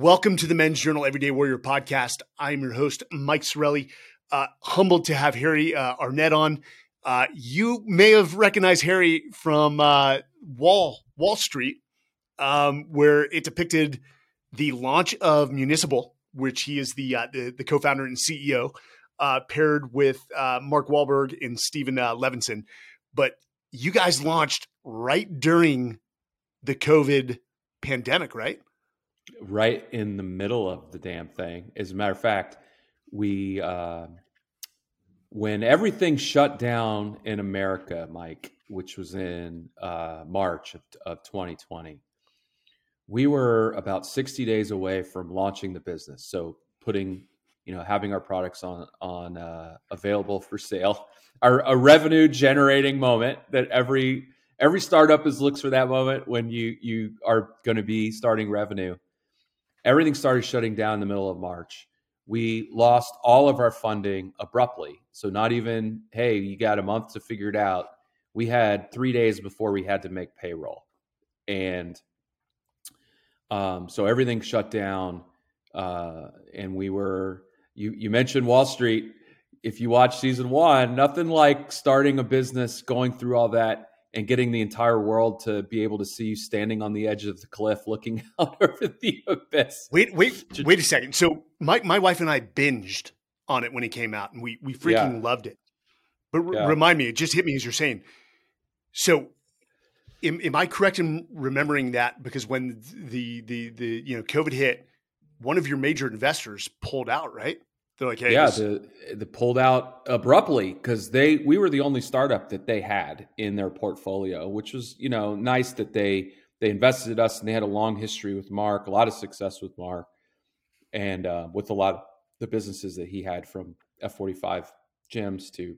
Welcome to the Men's Journal Everyday Warrior podcast. I'm your host, Mike Sarraille. Uh, humbled to have Harry uh, Arnett on. Uh, you may have recognized Harry from uh, Wall Wahl Street, um, where it depicted the launch of Municipal, which he is the uh, the, the, co-founder and CEO, uh, paired with Mark Wahlberg and Steven Levinson. But you guys launched right during the COVID pandemic, right? Right in the middle of the damn thing. As a matter of fact, we uh, when everything shut down in America, Mike, which was in uh, March of, of 2020, we were about 60 days away from launching the business. So putting, you know, having our products on on uh, available for sale, our a revenue generating moment that every every startup is looks for that moment when you you are going to be starting revenue. Everything started shutting down in the middle of March. We lost all of our funding abruptly. So not even, hey, you got a month to figure it out. We had three days before we had to make payroll, and um, so everything shut down. Uh, and we were you you mentioned Wahl Street. If you watch season one, nothing like starting a business, going through all that and getting the entire world to be able to see you standing on the edge of the cliff looking out over the abyss. Wait, wait, wait a second. So my, my wife and I binged on it when it came out and we, we freaking yeah. loved it. But yeah. remind me, it just hit me as you're saying. So am, am I correct in remembering that? Because when the, the, the, you know, COVID hit, one of your major investors pulled out, right? They're like, hey, yeah, this- the the pulled out abruptly because they we were the only startup that they had in their portfolio, which was you know nice that they they invested in us and they had a long history with Mark, a lot of success with Mark, and uh, with a lot of the businesses that he had from F45 gyms to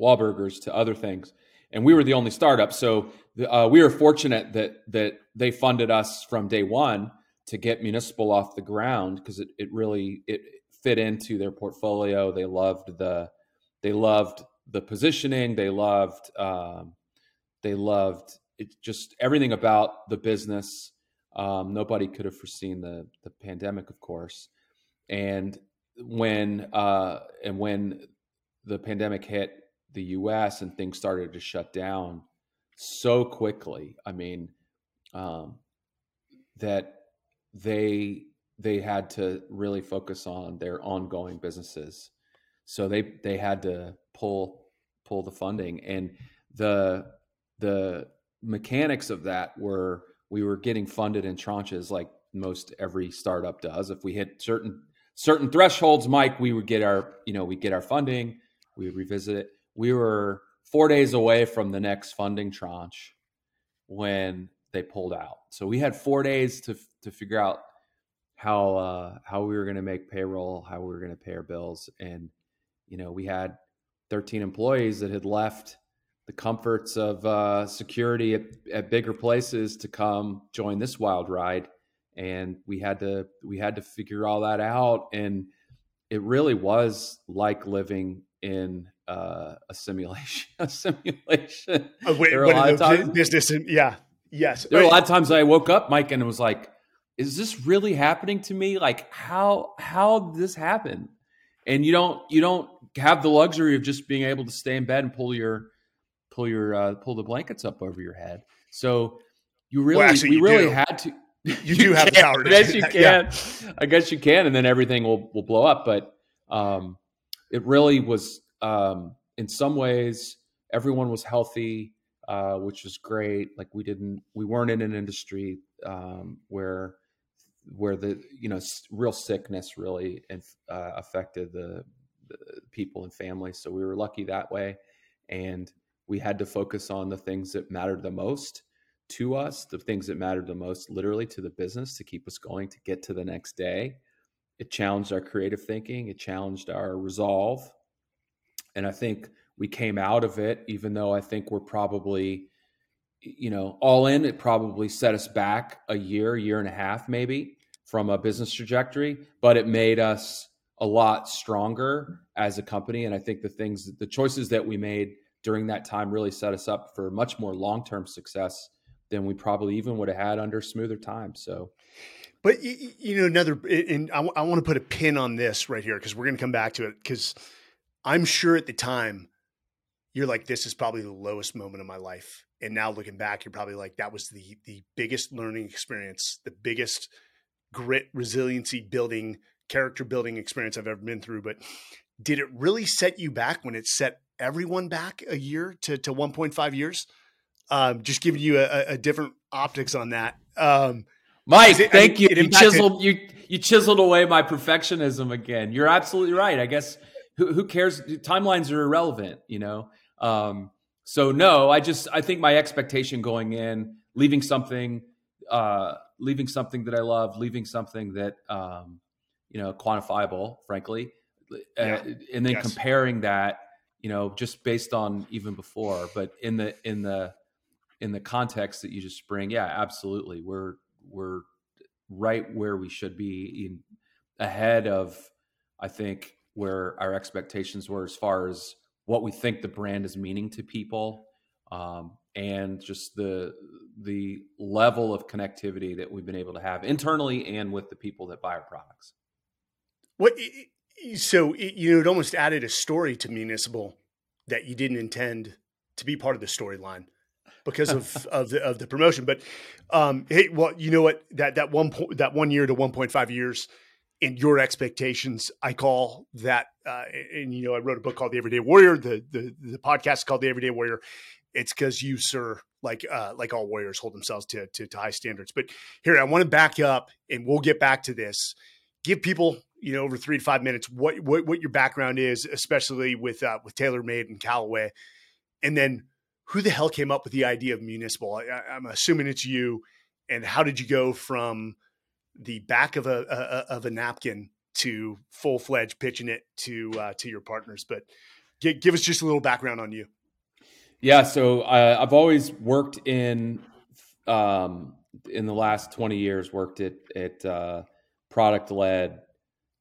Wahlburgers to other things, and we were the only startup. So uh, we were fortunate that that they funded us from day one to get municipal off the ground because it, it really it fit into their portfolio. They loved the they loved the positioning. They loved um, they loved it, just everything about the business. Um, nobody could have foreseen the the pandemic, of course, and when uh, and when the pandemic hit the U.S. and things started to shut down so quickly. I mean, um, that they they had to really focus on their ongoing businesses. So they they had to pull pull the funding and the the mechanics of that were we were getting funded in tranches like most every startup does. If we hit certain certain thresholds, Mike, we would get our you know we get our funding, we would revisit it. We were four days away from the next funding tranche when they pulled out. So we had four days to to figure out how uh, how we were going to make payroll, how we were going to pay our bills, and you know we had 13 employees that had left the comforts of uh, security at, at bigger places to come join this wild ride, and we had to we had to figure all that out, and it really was like living in uh, a simulation. A simulation. Oh, wait, there are a lot of business, yeah, yes. There were a lot of times I woke up, Mike, and it was like is this really happening to me? Like how how this happen? And you don't you don't have the luxury of just being able to stay in bed and pull your pull your uh, pull the blankets up over your head. So you really well, we you really do. had to. You, you do have the power. I guess you can. Yeah. I guess you can, and then everything will will blow up. But um, it really was um, in some ways everyone was healthy, uh, which was great. Like we didn't we weren't in an industry um, where where the you know real sickness really uh, affected the, the, people and families. So we were lucky that way, and we had to focus on the things that mattered the most to us, the things that mattered the most, literally to the business, to keep us going, to get to the next day. It challenged our creative thinking. It challenged our resolve, and I think we came out of it. Even though I think we're probably you know, all in, it probably set us back a year, year and a half, maybe from a business trajectory, but it made us a lot stronger as a company. And I think the things, the choices that we made during that time really set us up for much more long term success than we probably even would have had under smoother times. So, But you know, another, and I, w- I want to put a pin on this right here because we're going to come back to it. Because I'm sure at the time you're like, this is probably the lowest moment of my life, and now looking back, you're probably like, that was the the biggest learning experience, the biggest grit, resiliency building, character building experience I've ever been through. But did it really set you back when it set everyone back a year to to 1.5 years? Um, just giving you a, a different optics on that. Um, Mike, it, thank I mean, you. You chiseled you you chiseled away my perfectionism again. You're absolutely right. I guess who, who cares? Timelines are irrelevant, you know. Um, so no, I just I think my expectation going in, leaving something, uh, leaving something that I love, leaving something that um, you know quantifiable, frankly, uh, yeah. uh, and then yes. comparing that, you know, just based on even before, but in the in the in the context that you just bring, yeah, absolutely, we're we're right where we should be in, ahead of I think where our expectations were as far as what we think the brand is meaning to people um, and just the the level of connectivity that we've been able to have internally and with the people that buy our products. What so you know it almost added a story to municipal that you didn't intend to be part of the storyline because of of the of the promotion. But um, hey, well, you know what that that one point that one year to one point five years in your expectations, I call that. Uh, and you know, I wrote a book called The Everyday Warrior. The the the podcast is called The Everyday Warrior. It's because you, sir, like uh, like all warriors, hold themselves to, to to high standards. But here, I want to back up, and we'll get back to this. Give people you know over three to five minutes what what, what your background is, especially with uh, with TaylorMade and Callaway, and then who the hell came up with the idea of municipal? I, am assuming it's you. And how did you go from the back of a, a of a napkin to full fledged pitching it to uh, to your partners? But give, give us just a little background on you. Yeah, so uh, I've always worked in um, in the last twenty years worked at at uh, product led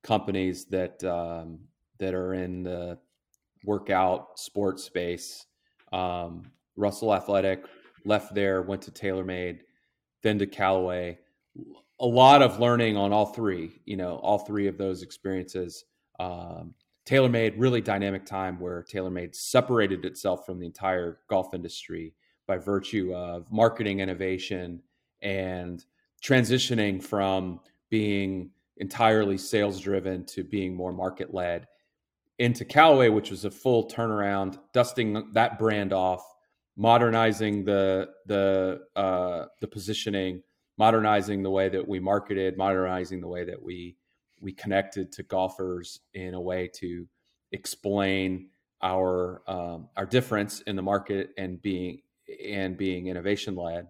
companies that um, that are in the workout sports space. Um, Russell Athletic, left there, went to TaylorMade, then to Callaway. A lot of learning on all three, you know, all three of those experiences. Um, TaylorMade, really dynamic time where TaylorMade separated itself from the entire golf industry by virtue of marketing innovation and transitioning from being entirely sales driven to being more market led into Callaway, which was a full turnaround, dusting that brand off, modernizing the the uh, the positioning, modernizing the way that we marketed, modernizing the way that we we connected to golfers in a way to explain our um, our difference in the market and being and being innovation led.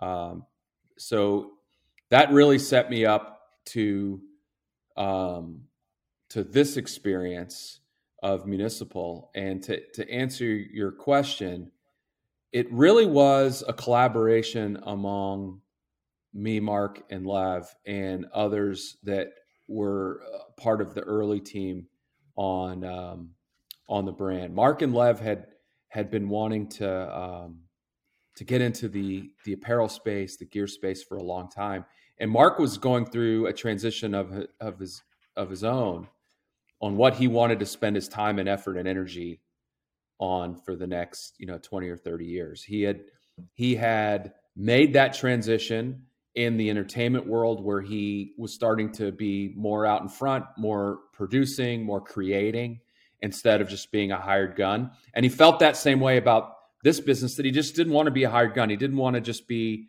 Um, so that really set me up to um, to this experience of municipal and to to answer your question it really was a collaboration among me, Mark, and Lev, and others that were uh, part of the early team on um, on the brand. Mark and Lev had had been wanting to um, to get into the the apparel space, the gear space for a long time, and Mark was going through a transition of of his of his own on what he wanted to spend his time and effort and energy on for the next you know 20 or 30 years he had he had made that transition in the entertainment world where he was starting to be more out in front more producing more creating instead of just being a hired gun and he felt that same way about this business that he just didn't want to be a hired gun he didn't want to just be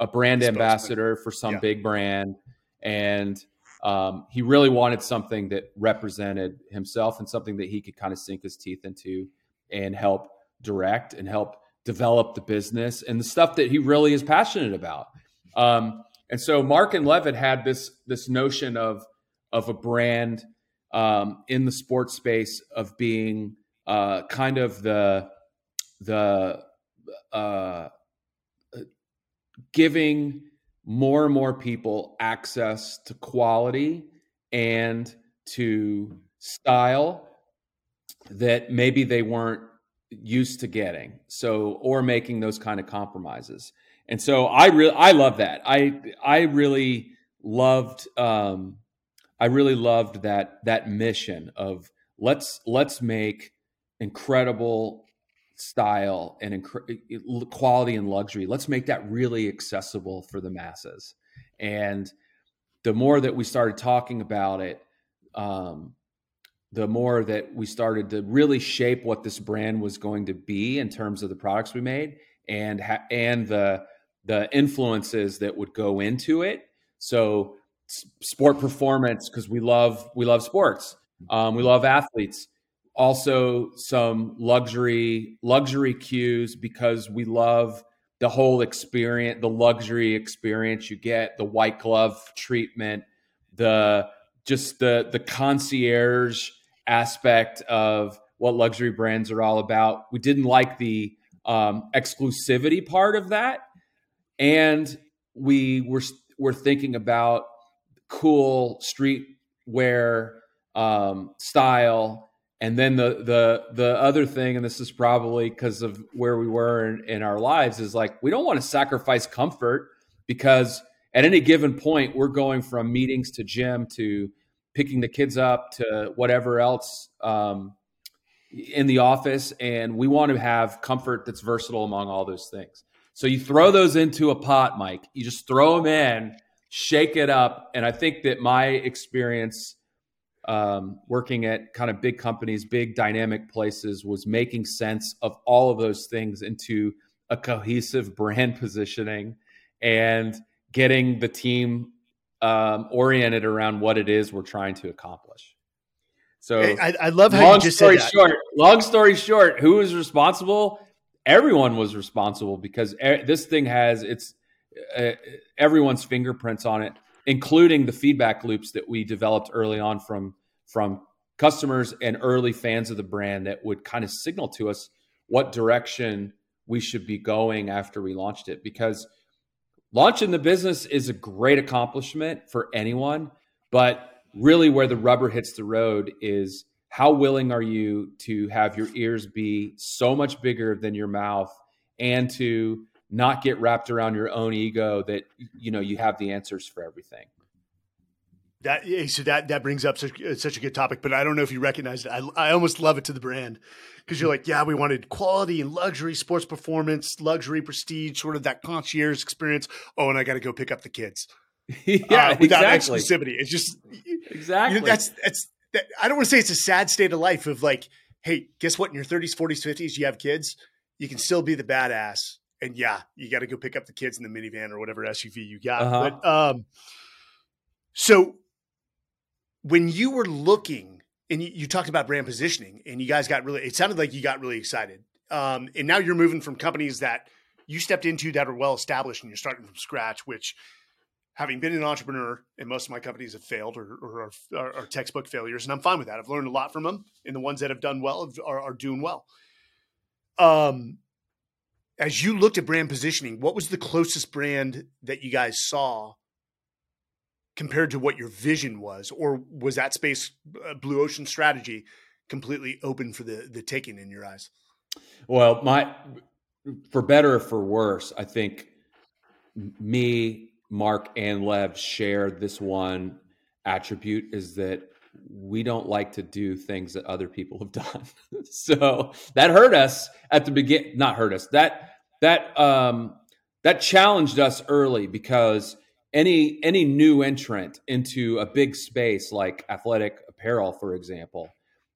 a brand ambassador for some yeah. big brand and um, he really wanted something that represented himself and something that he could kind of sink his teeth into and help direct and help develop the business and the stuff that he really is passionate about. Um, and so Mark and Levitt had this this notion of of a brand um, in the sports space of being uh, kind of the the uh, giving more and more people access to quality and to style that maybe they weren't used to getting. So or making those kind of compromises. And so I really I love that. I I really loved um, I really loved that that mission of let's let's make incredible style and inc- quality and luxury. Let's make that really accessible for the masses. And the more that we started talking about it, um, the more that we started to really shape what this brand was going to be in terms of the products we made and ha- and the the influences that would go into it. So sport performance because we love we love sports. Um, we love athletes. Also, some luxury luxury cues because we love the whole experience, the luxury experience you get, the white glove treatment, the just the the concierge aspect of what luxury brands are all about. We didn't like the um, exclusivity part of that, and we were were thinking about cool streetwear um, style. And then the the the other thing, and this is probably because of where we were in, in our lives, is like we don't want to sacrifice comfort because at any given point we're going from meetings to gym to picking the kids up to whatever else um, in the office, and we want to have comfort that's versatile among all those things. So you throw those into a pot, Mike. You just throw them in, shake it up. And I think that my experience um, working at kind of big companies, big dynamic places, was making sense of all of those things into a cohesive brand positioning and getting the team um, oriented around what it is we're trying to accomplish. So I, I love how you just story said that. short. Long story short, who is responsible? Everyone was responsible because this thing has its uh, everyone's fingerprints on it, including the feedback loops that we developed early on from from customers and early fans of the brand that would kind of signal to us what direction we should be going after we launched it. Because launching the business is a great accomplishment for anyone but really where the rubber hits the road is how willing are you to have your ears be so much bigger than your mouth and to not get wrapped around your own ego that you know you have the answers for everything? That so that that brings up such, such a good topic but i don't know if you recognize it. I, I almost love it to the brand because you're like yeah we wanted quality and luxury sports performance luxury prestige sort of that concierge experience. Oh and i got to go pick up the kids. Yeah uh, without exactly. exclusivity. It's just exactly you know, that's that's that, i don't want to say it's a sad state of life of like hey guess what in your 30s 40s 50s you have kids you can still be the badass and yeah, you got to go pick up the kids in the minivan or whatever SUV you got. Uh-huh. But um, so when you were looking and you, you, talked about brand positioning and you guys got really, it sounded like you got really excited. Um, and now you're moving from companies that you stepped into that are well established and you're starting from scratch, which having been an entrepreneur and most of my companies have failed or, or are, are, textbook failures. And I'm fine with that. I've learned a lot from them and the ones that have done well are, are doing well. Um, as you looked at brand positioning, what was the closest brand that you guys saw compared to what your vision was, or was that space uh, blue ocean strategy completely open for the the taking in your eyes? Well, my for better or for worse, I think me, Mark, and Lev share this one attribute is that we don't like to do things that other people have done. so that hurt us at the begin not hurt us. That that um that challenged us early because any any new entrant into a big space like athletic apparel for example,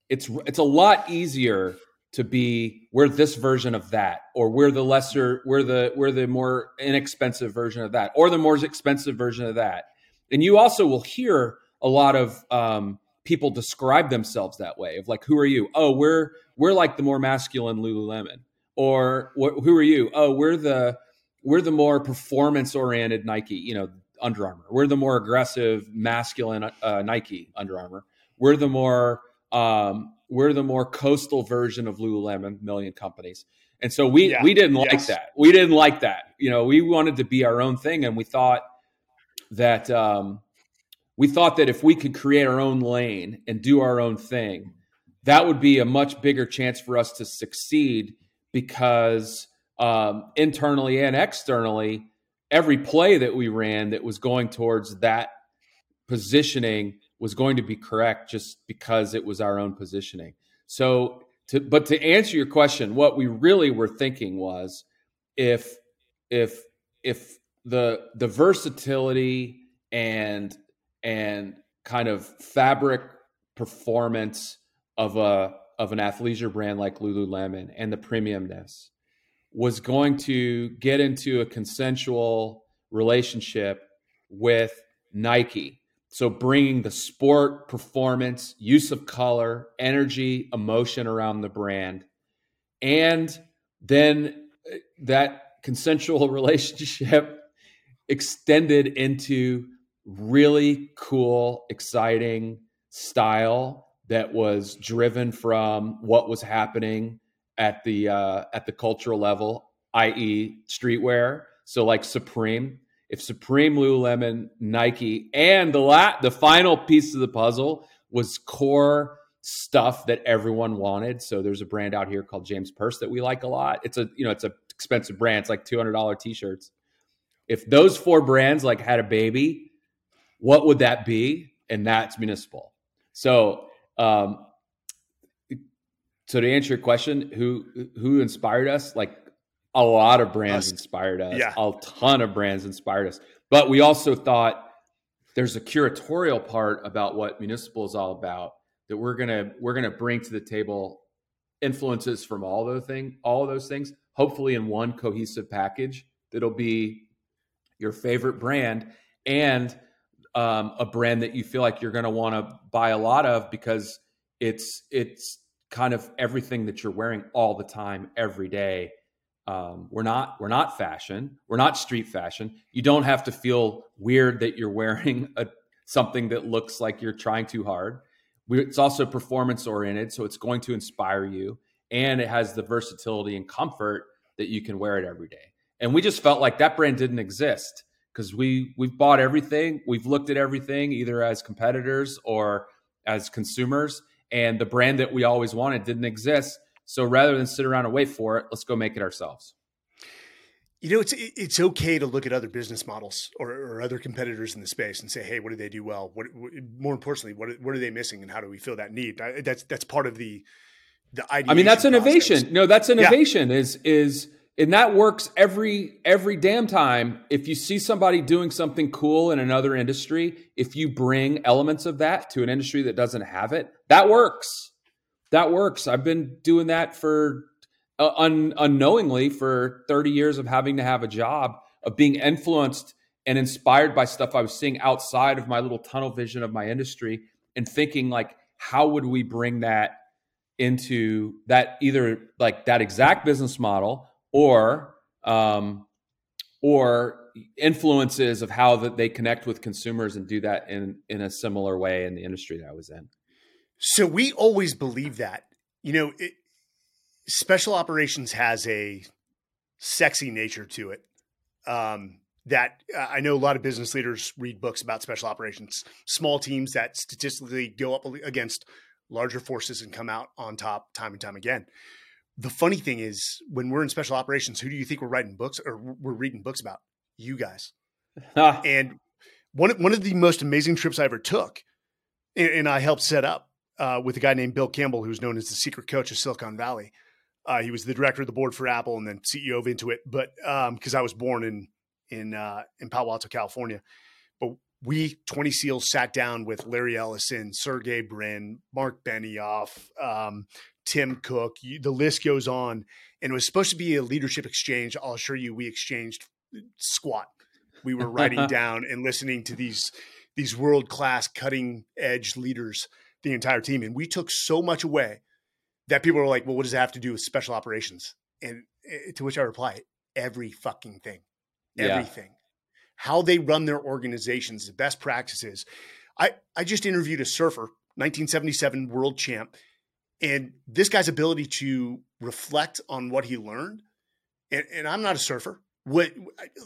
it's it's a lot easier to be we're this version of that or we're the lesser we're the we're the more inexpensive version of that or the more expensive version of that. And you also will hear a lot of um, people describe themselves that way of like who are you? Oh we're we're like the more masculine lululemon. Or who are you? Oh we're the we're the more performance oriented nike you know under armour. We're the more aggressive masculine uh, nike under armour. We're the more um, we're the more coastal version of lululemon million companies and so we yeah. we didn't yes. like that we didn't like that you know we wanted to be our own thing and we thought that um, we thought that if we could create our own lane and do our own thing, that would be a much bigger chance for us to succeed because um, internally and externally, every play that we ran that was going towards that positioning was going to be correct just because it was our own positioning. So, to, but to answer your question, what we really were thinking was if if if the the versatility and and kind of fabric performance of a of an athleisure brand like Lululemon and the premiumness was going to get into a consensual relationship with Nike. So bringing the sport, performance, use of color, energy, emotion around the brand and then uh, that consensual relationship extended into really cool, exciting style that was driven from what was happening at the uh, at the cultural level, i.e., streetwear. So like Supreme, if Supreme, Lululemon, Nike, and the la- the final piece of the puzzle was core stuff that everyone wanted. So there's a brand out here called James Perse that we like a lot. It's a you know it's a expensive brand. It's like two hundred dollar t-shirts. If those four brands like had a baby, what would that be? And that's municipal. So, um, so to answer your question, who who inspired us? Like a lot of brands us. inspired us. Yeah. A ton of brands inspired us. But we also thought there's a curatorial part about what municipal is all about that we're gonna we're gonna bring to the table influences from all those things, all of those things, hopefully in one cohesive package that'll be your favorite brand and um, a brand that you feel like you're going to want to buy a lot of because it's it's kind of everything that you're wearing all the time every day um, we're not we're not fashion. We're not street fashion. You don't have to feel weird that you're wearing a, something that looks like you're trying too hard. We, it's also performance oriented so it's going to inspire you and it has the versatility and comfort that you can wear it every day. And we just felt like that brand didn't exist because we we've bought everything, we've looked at everything either as competitors or as consumers, and the brand that we always wanted didn't exist. So rather than sit around and wait for it, let's go make it ourselves. You know, it's it's okay to look at other business models or, or other competitors in the space and say, "Hey, what do they do well? What, what more importantly, what what are they missing, and how do we fill that need?" that's that's part of the the idea. I mean, that's innovation. Process. No, that's innovation. Yeah. Is is and that works every every damn time if you see somebody doing something cool in another industry if you bring elements of that to an industry that doesn't have it that works that works i've been doing that for uh, un, unknowingly for 30 years of having to have a job of being influenced and inspired by stuff i was seeing outside of my little tunnel vision of my industry and thinking like how would we bring that into that either like that exact business model or um, or influences of how that they connect with consumers and do that in in a similar way in the industry that I was in. So we always believe that you know it, special operations has a sexy nature to it. Um, that uh, I know a lot of business leaders read books about special operations, small teams that statistically go up against larger forces and come out on top time and time again the funny thing is when we're in special operations, who do you think we're writing books or we're reading books about? You guys. and one one of the most amazing trips I ever took, and, and I helped set up uh, with a guy named Bill Campbell, who's known as the secret coach of Silicon Valley. Uh, he was the director of the board for Apple and then CEO of Intuit. But because um, I was born in in uh, in Palo Alto, California, but we 20 SEALs sat down with Larry Ellison, Sergey Brin, Marc Benioff, um, Tim Cook. You, the list goes on. And it was supposed to be a leadership exchange. I'll assure you, we exchanged squat. We were writing down and listening to these these world class, cutting edge leaders, the entire team, and we took so much away that people were like, "Well, what does it have to do with special operations?" And eh, to which I reply, "Every fucking thing, everything." Yeah. How they run their organizations, the best practices. I I just interviewed a surfer, 1977 world champ and this guy's ability to reflect on what he learned, and, and I'm not a surfer. What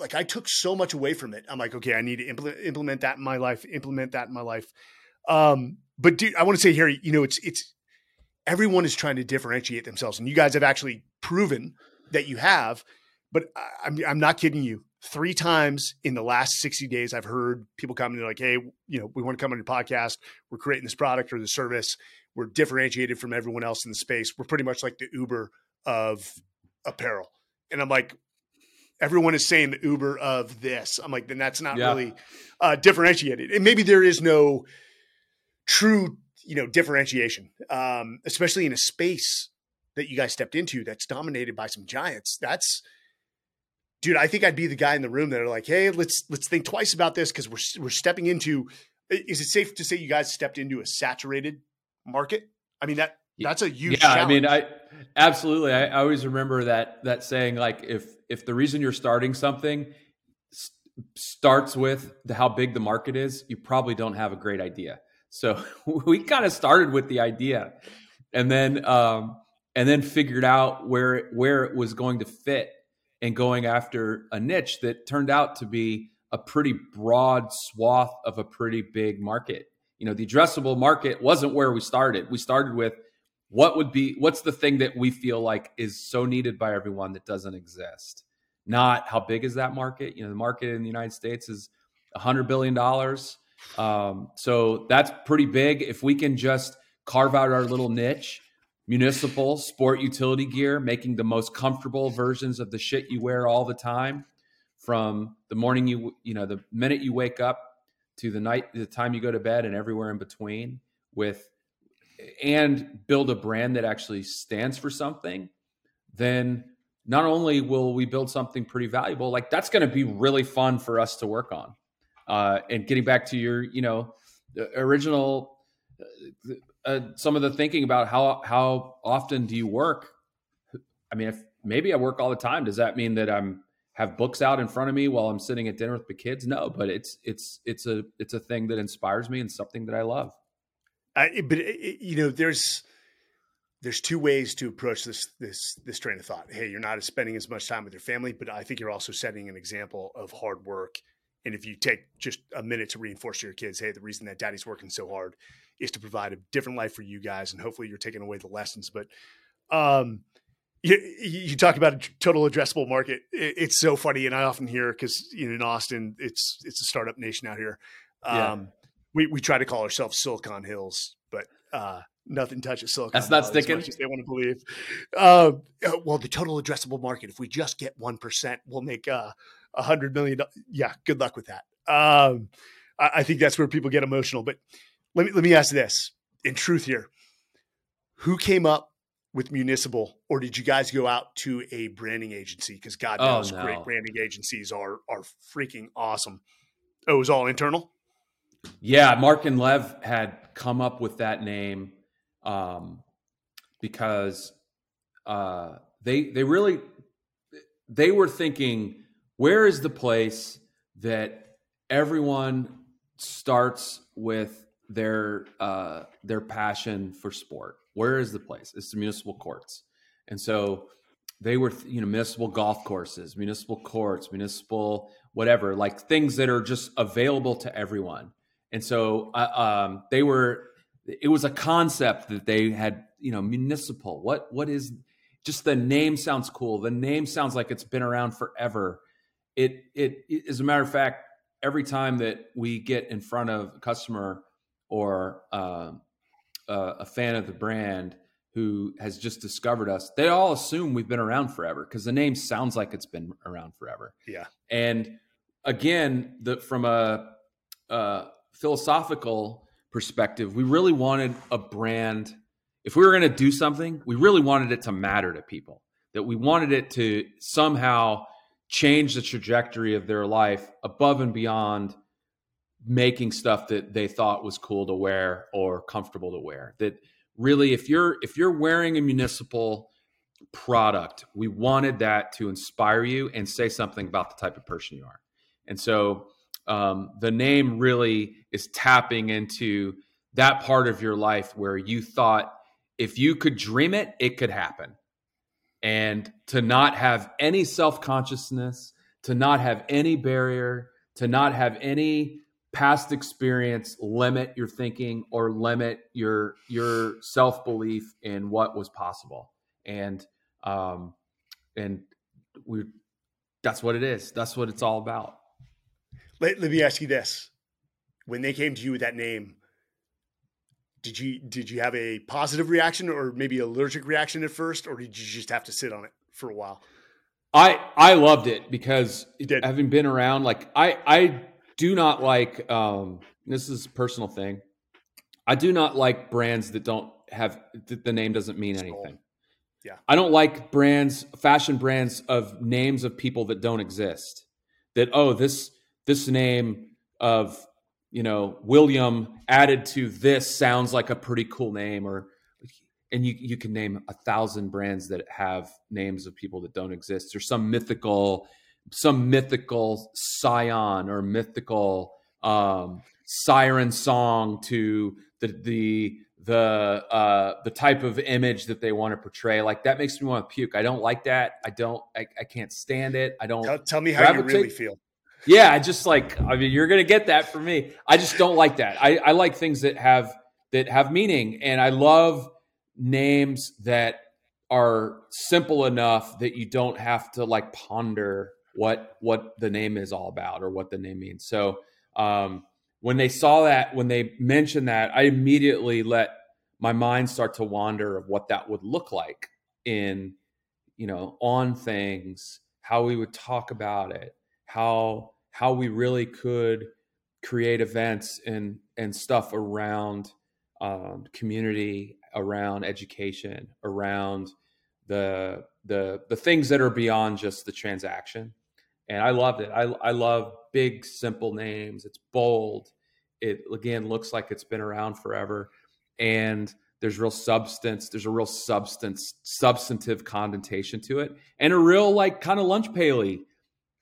like I took so much away from it. I'm like, okay, I need to implement implement that in my life, implement that in my life. Um, but dude, I want to say here, you know, it's it's everyone is trying to differentiate themselves, and you guys have actually proven that you have. But I, I'm I'm not kidding you. three times in the last 60 days, I've heard people commenting like, Hey, you know, we want to come on your podcast. We're creating this product or the service. We're differentiated from everyone else in the space. We're pretty much like the Uber of apparel. And I'm like, everyone is saying the Uber of this. I'm like, then that's not yeah. really uh, differentiated. And maybe there is no true, you know, differentiation, um, especially in a space that you guys stepped into that's dominated by some giants. That's, dude, I think I'd be the guy in the room that are like, hey, let's let's think twice about this because we're we're stepping into. Is it safe to say you guys stepped into a saturated market? I mean that that's a huge. Yeah, challenge. I mean, I absolutely. I, I, always remember that that saying like if if the reason you're starting something starts with the, how big the market is, you probably don't have a great idea. So we kind of started with the idea, and then um, and then figured out where where it was going to fit and going after a niche that turned out to be a pretty broad swath of a pretty big market. You know, the addressable market wasn't where we started. We started with what would be what's the thing that we feel like is so needed by everyone that doesn't exist. Not how big is that market? You know, the market in the United States is 100 billion dollars. Um, so that's pretty big. If we can just carve out our little niche municipal sport utility gear, making the most comfortable versions of the shit you wear all the time from the morning you you know the minute you wake up to the night the time you go to bed and everywhere in between with and build a brand that actually stands for something then not only will we build something pretty valuable like that's going to be really fun for us to work on uh, and getting back to your you know original uh, uh, some of the thinking about how how often do you work? I mean, if maybe I work all the time, does that mean that I'm have books out in front of me while I'm sitting at dinner with the kids? No, but it's it's it's a it's a thing that inspires me and something that I love. I, but it, you know, there's there's two ways to approach this this this train of thought. Hey, you're not spending as much time with your family, but I think you're also setting an example of hard work. And if you take just a minute to reinforce to your kids, hey, the reason that daddy's working so hard is to provide a different life for you guys, and hopefully you're taking away the lessons. But um, you, you talk about a total addressable market. it's so funny, and I often hear because you know in Austin, it's it's a startup nation out here. Um, yeah. we we try to call ourselves Silicon Hills, but uh, nothing touches Silicon. That's not sticking. As, as they want to believe. Uh, well, the total addressable market. If we just get one percent, we'll make uh, a hundred million. Yeah, good luck with that. Um, I, I think that's where people get emotional. But let me let me ask this in truth here. Who came up with municipal, or did you guys go out to a branding agency? Because God oh, knows, no. great branding agencies are are freaking awesome. Oh, it was all internal. Yeah, Mark and Lev had come up with that name um, because uh, they they really they were thinking, where is the place that everyone starts with their uh, their passion for sport. Where is the place? It's the municipal courts, and so they were you know municipal golf courses, municipal courts, municipal whatever, like things that are just available to everyone. And so uh, um, they were. It was a concept that they had. You know, municipal. What what is just the name sounds cool. The name sounds like it's been around forever. It it, it as a matter of fact, every time that we get in front of a customer or uh, a fan of the brand who has just discovered us, they all assume we've been around forever because the name sounds like it's been around forever. Yeah. And again, the, from a, a philosophical perspective, we really wanted a brand. If we were going to do something, we really wanted it to matter to people. That we wanted it to somehow change the trajectory of their life above and beyond making stuff that they thought was cool to wear or comfortable to wear. That really if you're if you're wearing a municipal product we wanted that to inspire you and say something about the type of person you are. And so um, the name really is tapping into that part of your life where you thought if you could dream it it could happen and to not have any self-consciousness to not have any barrier to not have any past experience limit your thinking or limit your your self belief in what was possible and um and we That's what it is. That's what it's all about. Let, let me ask you this: When they came to you with that name, did you did you have a positive reaction or maybe allergic reaction at first, or did you just have to sit on it for a while? I I loved it because having been around, like I I do not like um, this is a personal thing. I do not like brands that don't have the name doesn't mean anything. Yeah. I don't like brands, fashion brands of names of people that don't exist. That oh, this this name of you know William added to this sounds like a pretty cool name, or and you you can name a thousand brands that have names of people that don't exist. There's some mythical, some mythical scion or mythical um, siren song to the the the uh, the type of image that they want to portray. Like that makes me want to puke. I don't like that. I don't. I, I can't stand it. I don't. Tell, tell me how gravitate. you really feel. Yeah, I just like. I mean, you're gonna get that from me. I just don't like that. I, I like things that have that have meaning, and I love names that are simple enough that you don't have to like ponder what what the name is all about or what the name means. So um, when they saw that, when they mentioned that, I immediately let my mind start to wander of what that would look like in, you know, on things, how we would talk about it, how how we really could create events and and stuff around um, community, around education, around the the the things that are beyond just the transaction. And I loved it. I I love big simple names. It's bold. It again looks like it's been around forever, and there's real substance. There's a real substance, substantive connotation to it, and a real like kind of lunch paily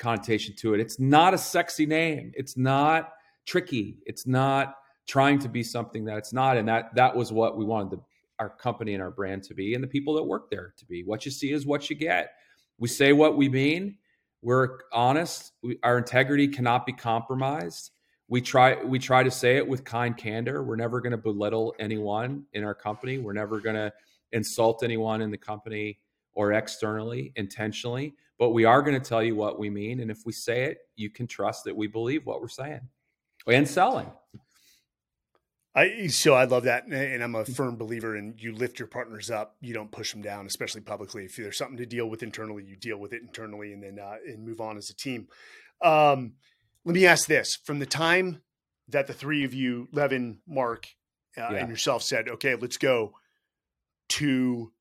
connotation to it. It's not a sexy name. It's not tricky. It's not trying to be something that it's not. And that that was what we wanted the, our company and our brand to be, and the people that work there to be. What you see is what you get. We say what we mean. We're honest. We, our integrity cannot be compromised we try we try to say it with kind candor we're never going to belittle anyone in our company we're never going to insult anyone in the company or externally intentionally but we are going to tell you what we mean and if we say it you can trust that we believe what we're saying and selling I so I love that, and I'm a firm believer in you lift your partners up, you don't push them down, especially publicly. If there's something to deal with internally, you deal with it internally, and then uh, and move on as a team. Um, let me ask this: from the time that the three of you, Levin, Mark, uh, yeah. and yourself, said, "Okay, let's go," to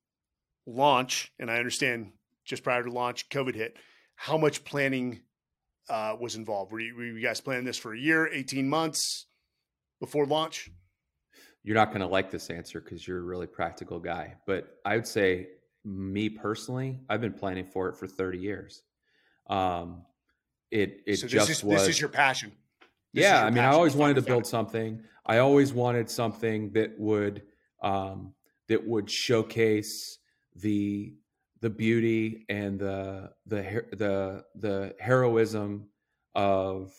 launch, and I understand just prior to launch, COVID hit. How much planning uh, was involved? Were you, were you guys planning this for a year, eighteen months before launch? You're not going to like this answer because you're a really practical guy, but I would say, me personally, I've been planning for it for 30 years. Um, it it so just is, was. This is your passion. This yeah, I mean, I always wanted to build something. I always wanted something that would um, that would showcase the the beauty and the the the the heroism of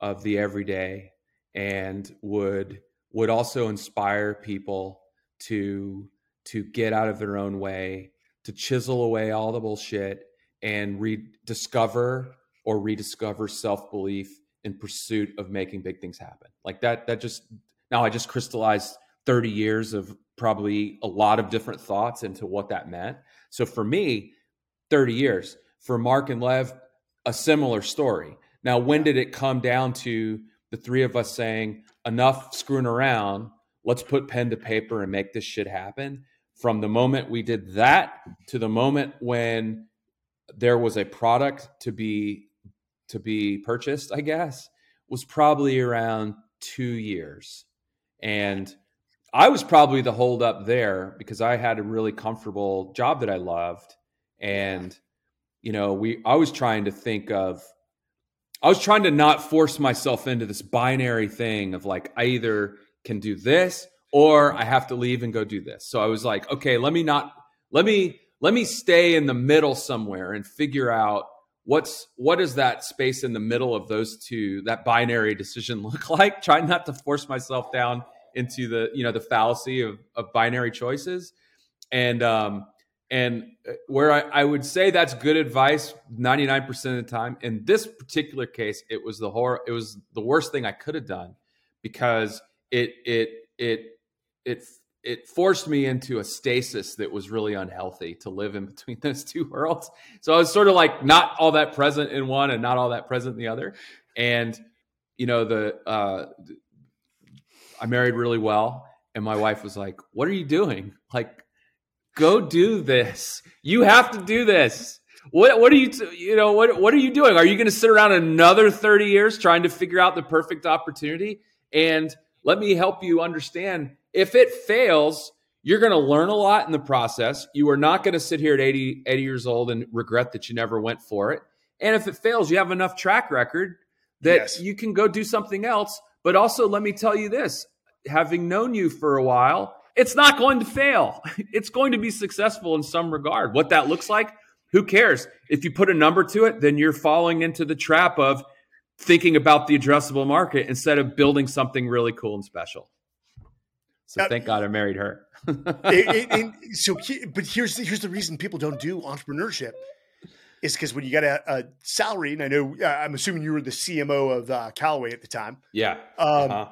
of the everyday, and would would also inspire people to to get out of their own way, to chisel away all the bullshit, and rediscover or rediscover self belief in pursuit of making big things happen. Like that, that just now I just crystallized 30 years of probably a lot of different thoughts into what that meant. So for me, 30 years. For Mark and Lev, a similar story. Now, when did it come down to the three of us saying, enough screwing around, let's put pen to paper and make this shit happen? From the moment we did that to the moment when there was a product to be to be purchased, I guess, was probably around two years. And I was probably the holdup there because I had a really comfortable job that I loved. And, you know, we I was trying to think of I was trying to not force myself into this binary thing of like I either can do this or I have to leave and go do this. So I was like, okay, let me not let me let me stay in the middle somewhere and figure out what's what does that space in the middle of those two that binary decision look like try not to force myself down into the you know the fallacy of, of binary choices and um And uh, where I, I, would say that's good advice 99% of the time. In this particular case, it was the horror, it was the worst thing I could have done because it it it it it forced me into a stasis that was really unhealthy to live in between those two worlds. So I was sort of like not all that present in one and not all that present in the other. And you know, the uh I married really well and my wife was like, "What are you doing? Like go do this. You have to do this." What what are you you know what what are you doing? Are you going to sit around another 30 years trying to figure out the perfect opportunity? And let me help you understand if it fails, you're going to learn a lot in the process. You are not going to sit here at 80, 80 years old and regret that you never went for it. And if it fails, you have enough track record that yes. you can go do something else. But also, let me tell you this having known you for a while, it's not going to fail. It's going to be successful in some regard. What that looks like, who cares? If you put a number to it, then you're falling into the trap of thinking about the addressable market instead of building something really cool and special. So thank God I married her. it, it, so, but here's here's the reason people don't do entrepreneurship is because when you got a, a, salary, and I know uh, I'm assuming you were the CMO of uh, Callaway at the time. Yeah, um, uh-huh.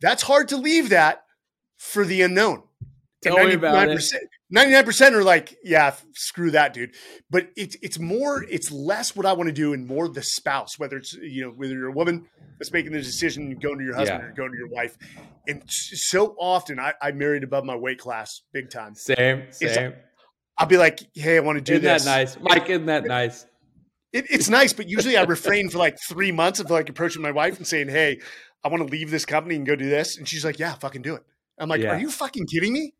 that's hard to leave that for the unknown. Tell me about it. 99% are like, yeah, screw that, dude. But it's it's more, it's less what I want to do and more the spouse, whether it's, you know, whether you're a woman that's making the decision, going to your husband yeah. or going to your wife. And so often I, I married above my weight class big time. Same, same. I'll be like, hey, I want to do isn't this. that nice? Mike, isn't that nice? It, it's nice, but usually I refrain for like three months of like approaching my wife and saying, hey, I want to leave this company and go do this. And she's like, yeah, fucking do it. I'm like, yeah. are you fucking kidding me?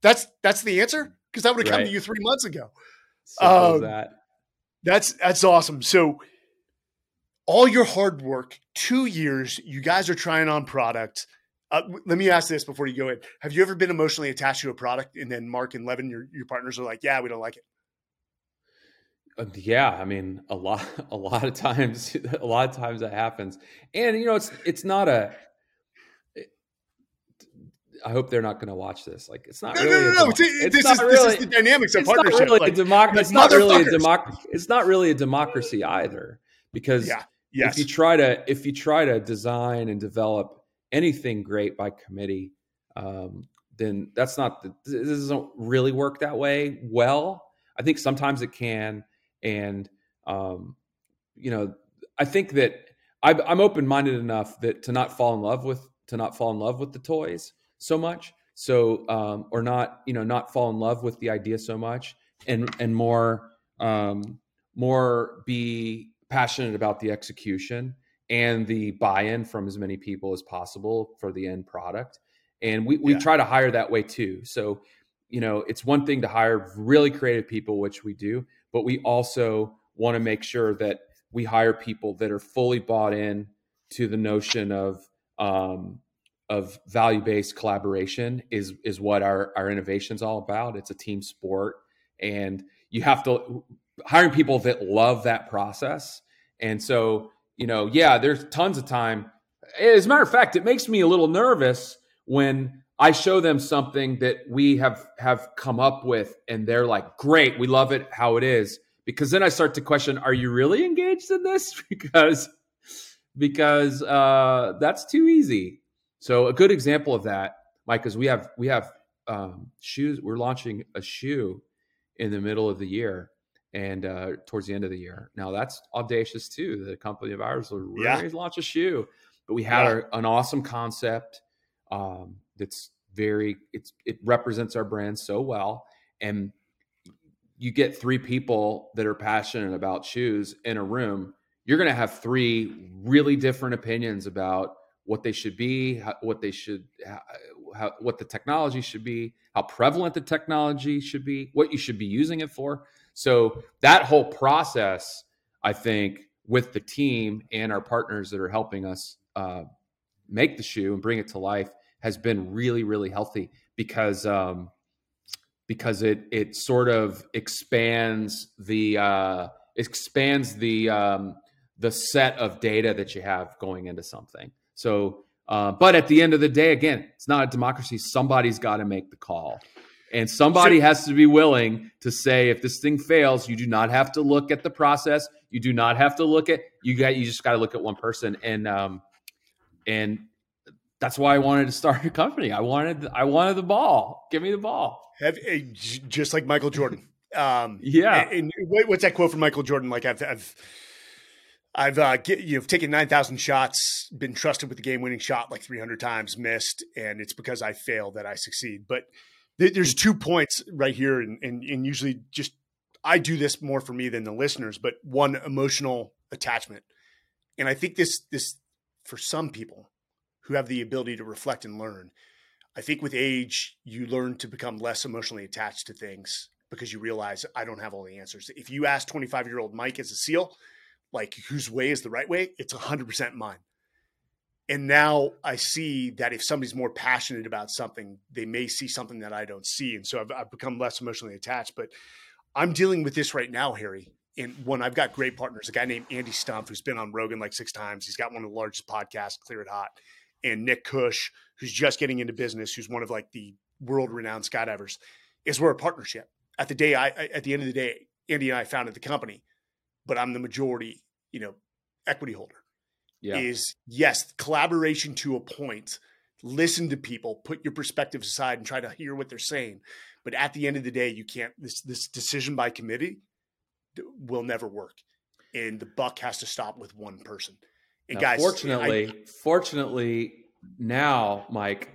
That's that's the answer because that would have come right. to you three months ago. Um, that. That's that's awesome. So all your hard work, two years, you guys are trying on product. Uh, let me ask this before you go in: Have you ever been emotionally attached to a product, and then Mark and Levin, your your partners, are like, "Yeah, we don't like it." Uh, yeah, I mean, a lot, a lot of times, a lot of times that happens, and you know, it's it's not a I hope they're not going to watch this. Like, it's not no, really. No, no, no. It's, it's this, is, really, this is the dynamics of partnership. Not really like, democ- it's not really a democracy. It's not really a democracy either, because yeah. yes. if you try to if you try to design and develop anything great by committee, um, then that's not the, this doesn't really work that way. Well, I think sometimes it can, and um, you know, I think that I, I'm open minded enough that to not fall in love with to not fall in love with the toys so much so um, or not you know not fall in love with the idea so much and and more um, more be passionate about the execution and the buy-in from as many people as possible for the end product and we, we yeah. try to hire that way too so you know it's one thing to hire really creative people which we do but we also want to make sure that we hire people that are fully bought in to the notion of um, of value-based collaboration is is what our our innovation is all about. It's a team sport, and you have to hiring people that love that process. And so, you know, yeah, there's tons of time. As a matter of fact, it makes me a little nervous when I show them something that we have have come up with, and they're like, "Great, we love it how it is." Because then I start to question, "Are you really engaged in this?" because because uh, that's too easy so a good example of that, Mike, is we have we have um, shoes. We're launching a shoe in the middle of the year and uh, towards the end of the year. Now that's audacious too. The company of ours will really yeah. launch a shoe, but we had yeah. an awesome concept um, that's very it's it represents our brand so well, and you get three people that are passionate about shoes in a room. You're going to have three really different opinions about what they should be, how, what they should, how, what the technology should be, how prevalent the technology should be, what you should be using it for. So that whole process, I think, with the team and our partners that are helping us uh, make the shoe and bring it to life, has been really, really healthy because um, because it it sort of expands the uh, expands the um, the set of data that you have going into something. So, uh, but at the end of the day, again, it's not a democracy. Somebody's got to make the call. And somebody so, has to be willing to say, if this thing fails, you do not have to look at the process. You do not have to look at you got. You just got to look at one person, and um, and that's why I wanted to start a company. I wanted I wanted the ball. Give me the ball. Have, eh, just like Michael Jordan. Um, yeah. And, and, what's that quote from Michael Jordan? Like I've, I've I've uh, get, you know taken nine thousand shots, been trusted with the game winning shot like three hundred times, missed, and it's because I fail that I succeed. But there's two points right here, and, and and usually just I do this more for me than the listeners, but one emotional attachment, and I think this this for some people who have the ability to reflect and learn. I think with age, you learn to become less emotionally attached to things because you realize I don't have all the answers. If you ask 25 year old Mike as a SEAL, like whose way is the right way, it's 100% mine. And now I see that if somebody's more passionate about something, they may see something that I don't see. And so I've, I've become less emotionally attached. But I'm dealing with this right now, Harry. And when I've got great partners, a guy named Andy Stumpf, who's been on Rogan like six times. He's got one of the largest podcasts, Cleared Hot. And Nick Cush, who's just getting into business, who's one of like the world renowned skydivers, is we're a partnership. At the day I at the end of the day, Andy and I founded the company but I'm the majority, you know, equity holder. Yeah. Is yes, collaboration to a point. Listen to people, put your perspective aside and try to hear what they're saying. But at the end of the day, you can't this this decision by committee will never work. And the buck has to stop with one person. And now, guys, fortunately, I, fortunately now, Mike,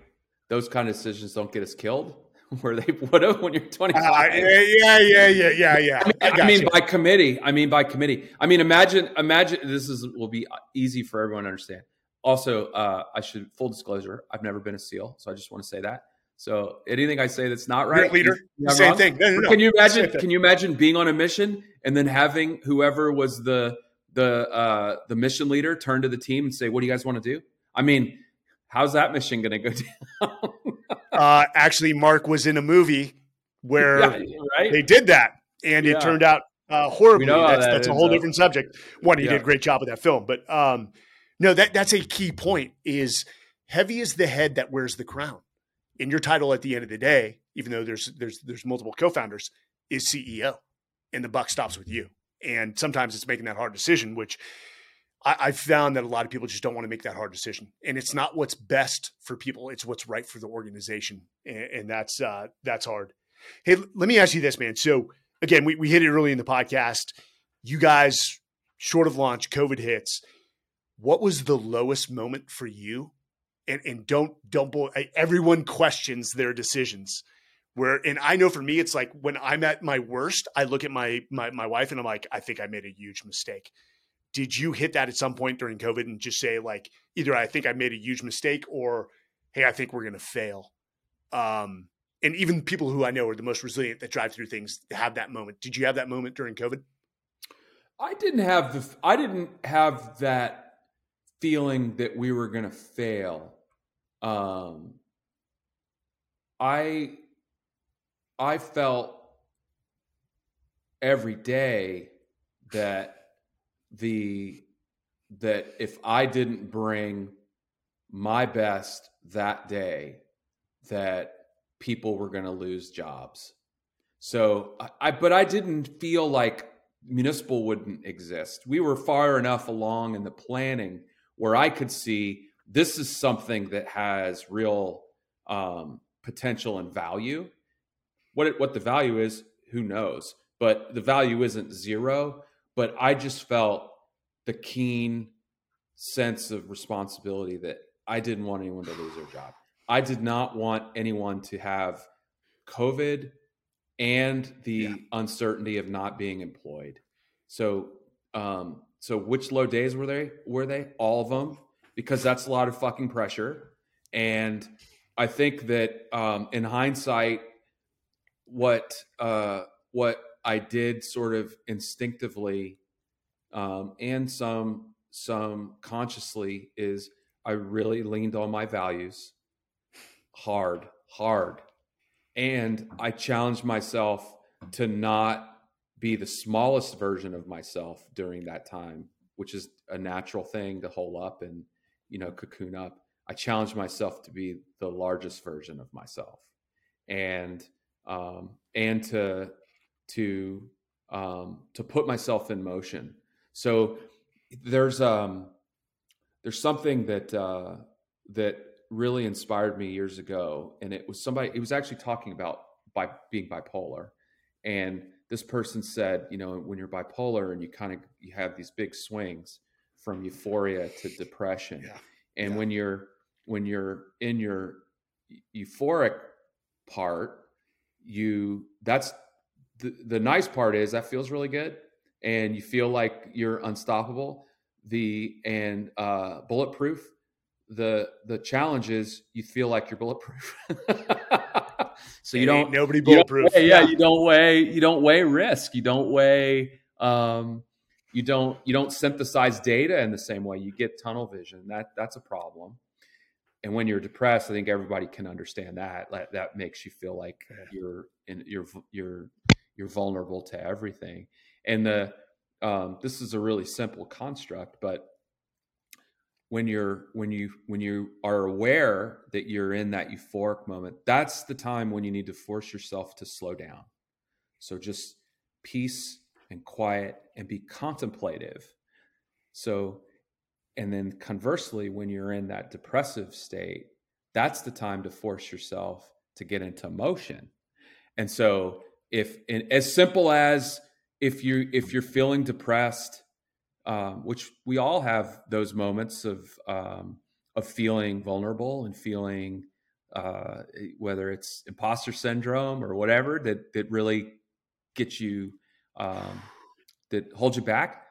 those kind of decisions don't get us killed where they would have when you're 25. Uh, yeah, yeah, yeah, yeah, yeah. I mean, I I mean by committee. I mean by committee. I mean, imagine, imagine this is will be easy for everyone to understand. Also, uh, I should full disclosure. I've never been a SEAL, so I just want to say that. So anything I say that's not right, leader, same wrong. thing. No, no, no. Can you imagine? Can you imagine being on a mission and then having whoever was the the uh, the mission leader turn to the team and say, "What do you guys want to do?" I mean, how's that mission going to go down? Uh, actually, Mark was in a movie where yeah, right? they did that, and yeah. it turned out uh, horribly. That's, that that's a whole different subject. One, he yeah. did a great job with that film, but um, no, that that's a key point. Is heavy is the head that wears the crown. In your title, at the end of the day, even though there's there's there's multiple co-founders, is CEO, and the buck stops with you. And sometimes it's making that hard decision, which I, have found that a lot of people just don't want to make that hard decision, and it's not what's best for people; it's what's right for the organization, and, and that's uh, that's hard. Hey, let me ask you this, man. So again, we, we hit it early in the podcast. You guys, short of launch, COVID hits. What was the lowest moment for you? And, and don't don't everyone questions their decisions. Where and I know for me, it's like when I'm at my worst, I look at my my my wife and I'm like, I think I made a huge mistake did you hit that at some point during COVID and just say like either I think I made a huge mistake or hey I think we're going to fail? Um, and even people who I know are the most resilient that drive through things have that moment. Did you have that moment during COVID? I didn't have the I didn't have that feeling that we were going to fail. Um, I I felt every day that the that if I didn't bring my best that day, that people were going to lose jobs. So I, but I didn't feel like municipal wouldn't exist. We were far enough along in the planning where I could see this is something that has real um, potential and value. What it, what the value is, who knows? But the value isn't zero but I just felt the keen sense of responsibility that I didn't want anyone to lose their job. I did not want anyone to have COVID and the yeah. uncertainty of not being employed. So, um, so which low days were they? Were they all of them? Because that's a lot of fucking pressure. And I think that um, in hindsight, what uh, what I did sort of instinctively um, and some some consciously is I really leaned on my values hard, hard. And I challenged myself to not be the smallest version of myself during that time, which is a natural thing to hole up and, you know, cocoon up. I challenged myself to be the largest version of myself. And um, and to to um, to put myself in motion. So there's um, there's something that uh, that really inspired me years ago, and it was somebody. It was actually talking about by being bipolar, and this person said, you know, when you're bipolar and you kind of you have these big swings from euphoria to depression, Yeah. and Yeah. when you're when you're in your euphoric part, you that's the, the nice part is that feels really good and you feel like you're unstoppable. The and uh bulletproof the the challenge is you feel like you're bulletproof. So you don't nobody you don't bulletproof. weigh- yeah, you don't weigh you don't weigh risk. You don't weigh um you don't you don't synthesize data in the same way. You get tunnel vision. That that's a problem. And when you're depressed i think everybody can understand that. That, that makes you feel like Yeah. you're in you're you're you're vulnerable to everything. And the um, this is a really simple construct but when you're when you when you are aware that you're in that euphoric moment that's the time when you need to force yourself to slow down. So just peace and quiet and be contemplative. So and then conversely when you're in that depressive state that's the time to force yourself to get into motion. And so if in, as simple as if you if you're feeling depressed um, which we all have those moments of um, of feeling vulnerable and feeling uh, whether it's imposter syndrome or whatever that that really gets you um, that holds you back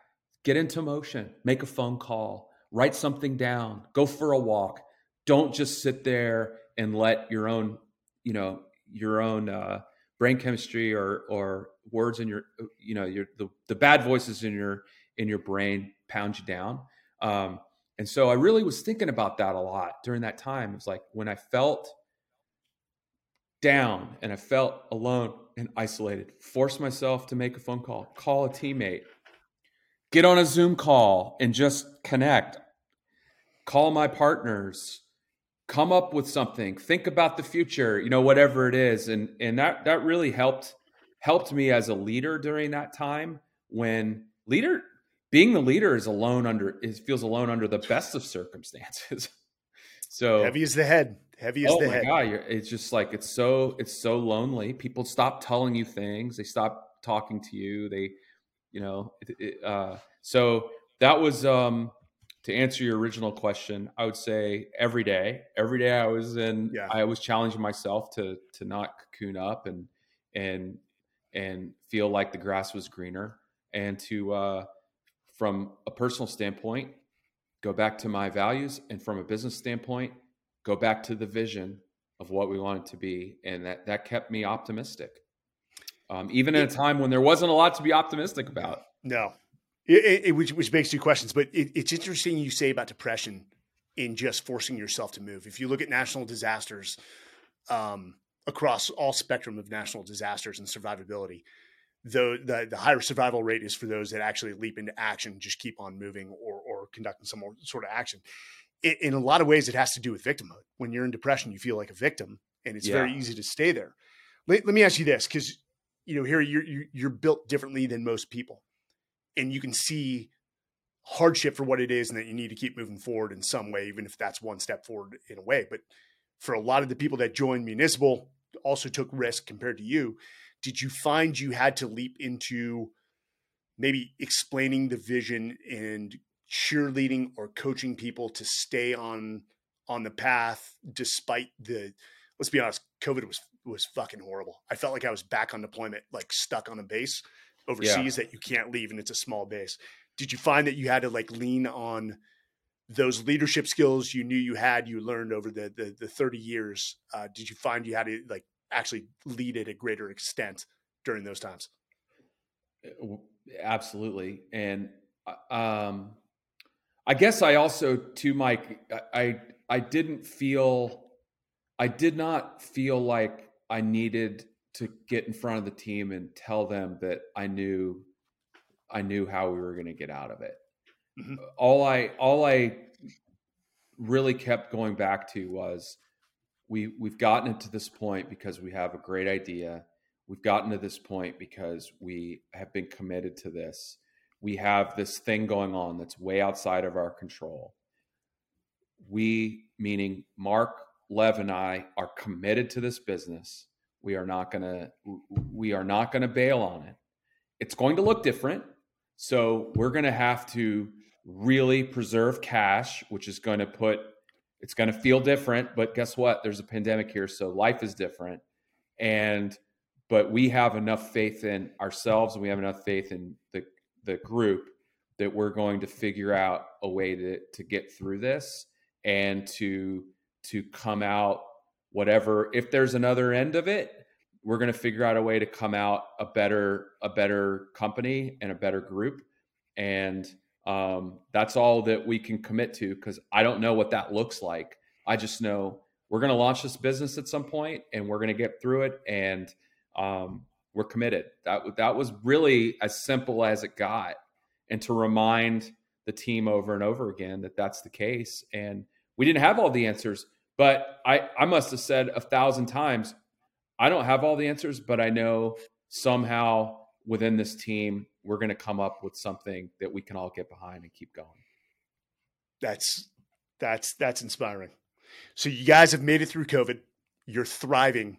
get into motion make a phone call write something down go for a walk. Don't just sit there and let your own you know your own uh, brain chemistry or or words in your you know your the, the bad voices in your in your brain pound you down. Um, and so i really was thinking about that a lot during that time. It was like when i felt down and i felt alone and isolated force myself to make a phone call call a teammate get on a zoom call and just connect call my partners come up with something think about the future you know whatever it is. And and that that really helped helped me as a leader during that time when leader being the leader is alone under it feels alone under the best of circumstances. So Heavy is the head. Heavy as oh the my head. god it's just like it's so it's so lonely. People stop telling you things. They stop talking to you. They you know it, it, uh, so that was um to answer your original question i would say every day. Every day i was in Yeah. i was challenging myself to to not cocoon up and and and feel like the grass was greener and to uh from a personal standpoint go back to my values and from a business standpoint go back to the vision of what we wanted to be and that that kept me optimistic. Um, even in a time when there wasn't a lot to be optimistic about. No, it, it, which which makes two questions. But it, it's interesting you say about depression in just forcing yourself to move. If you look at national disasters um, across all spectrum of national disasters and survivability, the, the the higher survival rate is for those that actually leap into action, just keep on moving or or conducting some more sort of action. It, in a lot of ways, it has to do with victimhood. When you're in depression, you feel like a victim, and it's very easy to stay there. Let, let me ask you this, because you know here you're you're built differently than most people and you can see hardship for what it is and that you need to keep moving forward in some way even if that's one step forward in a way. But for a lot of the people that joined municipal also took risk compared to you did you find you had to leap into maybe explaining the vision and cheerleading or coaching people to stay on on the path despite the let's be honest covid was was fucking horrible. I felt like i was back on deployment like stuck on a base overseas that you can't leave and it's a small base. Did you find that you had to like lean on those leadership skills you knew you had you learned over the the, the 30 years? Uh, did you find you had to like actually lead at a greater extent during those times? Absolutely. And um i guess i also to mike i i didn't feel i did not feel like i needed to get in front of the team and tell them that i knew i knew how we were going to get out of it Mhm. all i all i really kept going back to was we we've gotten it to this point because we have a great idea. We've gotten to this point because we have been committed to this. We have this thing going on that's way outside of our control. We, meaning Mark, Lev, and I, are committed to this business. We are not gonna we are not gonna bail on it. It's going to look different. So we're gonna have to really preserve cash, which is going to put it's going to feel different, but guess what? There's a pandemic here, so life is different. And but we have enough faith in ourselves and we have enough faith in the the group that we're going to figure out a way to to get through this and to to come out whatever if there's another end of it we're going to figure out a way to come out a better a better company and a better group and um, that's all that we can commit to because I don't know what that looks like. I just know we're going to launch this business at some point and we're going to get through it and um, we're committed. That that was really as simple as it got, and to remind the team over and over again that that's the case. And we didn't have all the answers, but I I must have said a thousand times, I don't have all the answers, but I know somehow within this team we're going to come up with something that we can all get behind and keep going. That's that's that's inspiring. So you guys have made it through COVID. You're thriving.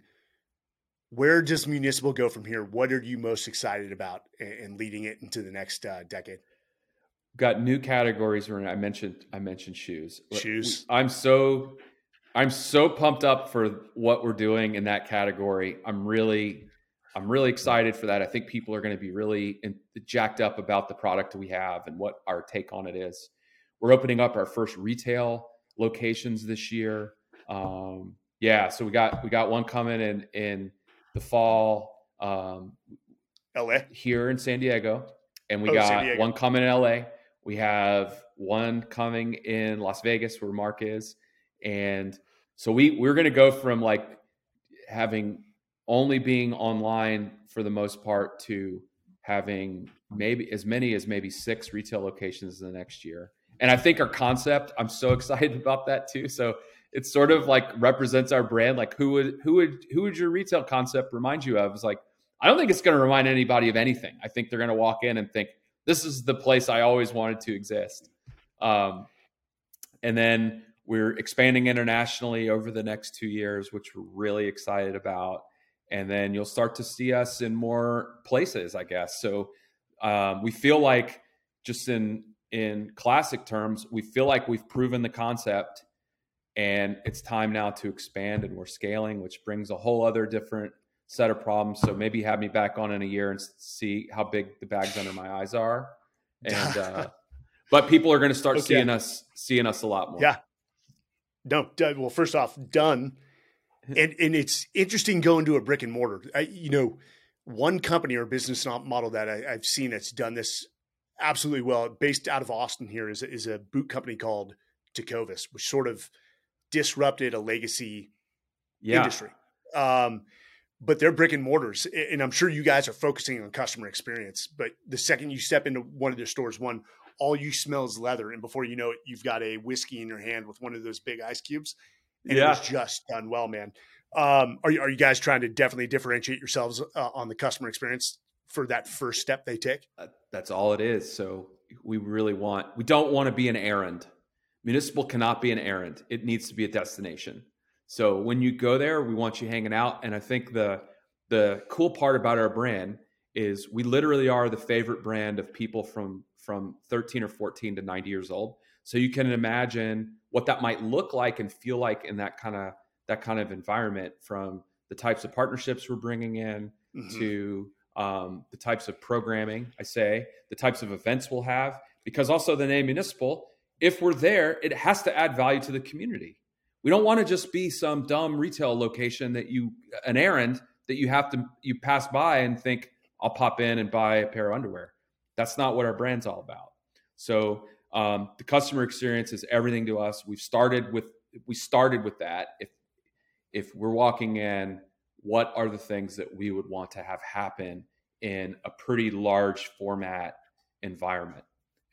Where does municipal go from here? What are you most excited about and leading it into the next uh, decade? Got new categories. Where I mentioned I mentioned shoes. Shoes. I'm so I'm so pumped up for what we're doing in that category. I'm really I'm really excited for that. I think people are going to be really in, jacked up about the product we have and what our take on it is. We're opening up our first retail locations this year. Um, yeah, so we got we got one coming in in the fall. Um, LA here in San Diego, and we oh, got one coming in LA. We have one coming in Las Vegas where Mark is, and so we we're going to go from like having only being online for the most part to having maybe as many as maybe six retail locations in the next year. And I think our concept, I'm so excited about that too. So it sort of like represents our brand. Like who would who would who would your retail concept remind you of? It's like I don't think it's going to remind anybody of anything. I think they're going to walk in and think this is the place I always wanted to exist. Um, and then we're expanding internationally over the next two years, which we're really excited about and then you'll start to see us in more places, I guess. So um, we feel like, just in in classic terms, we feel like we've proven the concept, and it's time now to expand, and we're scaling, which brings a whole other different set of problems. So maybe have me back on in a year and see how big the bags under my eyes are, and uh, but people are going to start okay. seeing us seeing us a lot more. Yeah. No, well, first off, done and and it's interesting going to a brick and mortar. I, you know, one company or business model that I, have seen that's done this absolutely well, based out of Austin here, is is a boot company called Tecovas, which sort of disrupted a legacy yeah. industry. Um, but they're brick and mortars, and I'm sure you guys are focusing on customer experience. But the second you step into one of their stores, one all you smell is leather, and before you know it, you've got a whiskey in your hand with one of those big ice cubes and yeah. it was just done well, man. Um, are you are you guys trying to definitely differentiate yourselves uh, on the customer experience for that first step they take? Uh, that's all it is. So we really want we don't want to be an errand. Municipal cannot be an errand. It needs to be a destination. So when you go there, we want you hanging out. And I think the the cool part about our brand is we literally are the favorite brand of people from from 13 or 14 to 90 years old. So you can imagine what that might look like and feel like in that kind of that kind of environment from the types of partnerships we're bringing in mm-hmm. to um, the types of programming i say the types of events we'll have because also the name municipal if we're there it has to add value to the community we don't want to just be some dumb retail location that you an errand that you have to you pass by and think i'll pop in and buy a pair of underwear that's not what our brand's all about so um, the customer experience is everything to us. We've started with we started with that. If if we're walking in, what are the things that we would want to have happen in a pretty large format environment?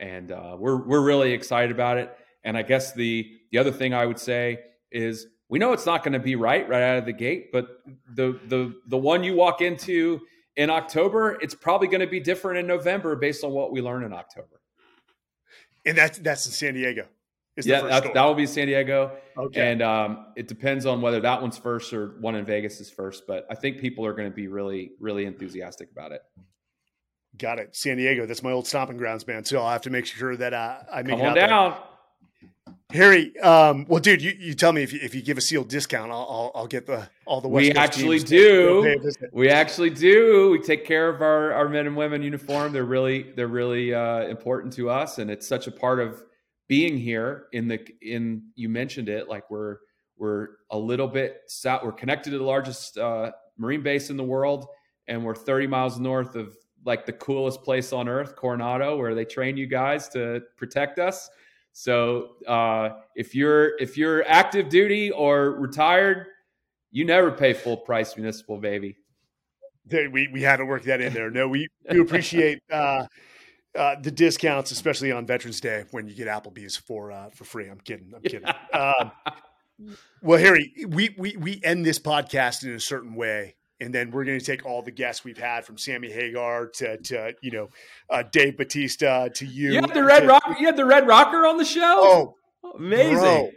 And uh, we're we're really excited about it. And I guess the the other thing I would say is we know it's not going to be right right out of the gate, but the the the one you walk into in October, it's probably going to be different in November based on what we learn in October. And that's that's in San Diego. yeah, that, that will be San Diego. Okay. And um, it depends on whether that one's first or one in Vegas is first. But I think people are going to be really, really enthusiastic about it. Got it. San Diego. That's my old stomping grounds, man. So I'll have to make sure that uh, I make Come on down. There. Harry, um, well, dude, you, you tell me if you, if you give a sealed discount, I'll, I'll, I'll get the all the West we Coast actually do. We actually do. We take care of our, our men and women uniform. They're really they're really uh, important to us, and it's such a part of being here. In the in you mentioned it, like we're we're a little bit south. We're connected to the largest uh, marine base in the world, and we're 30 miles north of like the coolest place on earth, Coronado, where they train you guys to protect us. So uh, if you're if you're active duty or retired, you never pay full price municipal, baby. We we had to work that in there. No, we do appreciate uh, uh, the discounts, especially on Veterans Day when you get Applebee's for uh, for free. I'm kidding. I'm kidding. Um, well, Harry, we, we we end this podcast in a certain way and then we're going to take all the guests we've had from Sammy Hagar to, to you know uh, Dave Batista to you. You had the Red Rocker. You had the Red Rocker on the show. Oh, amazing! Bro,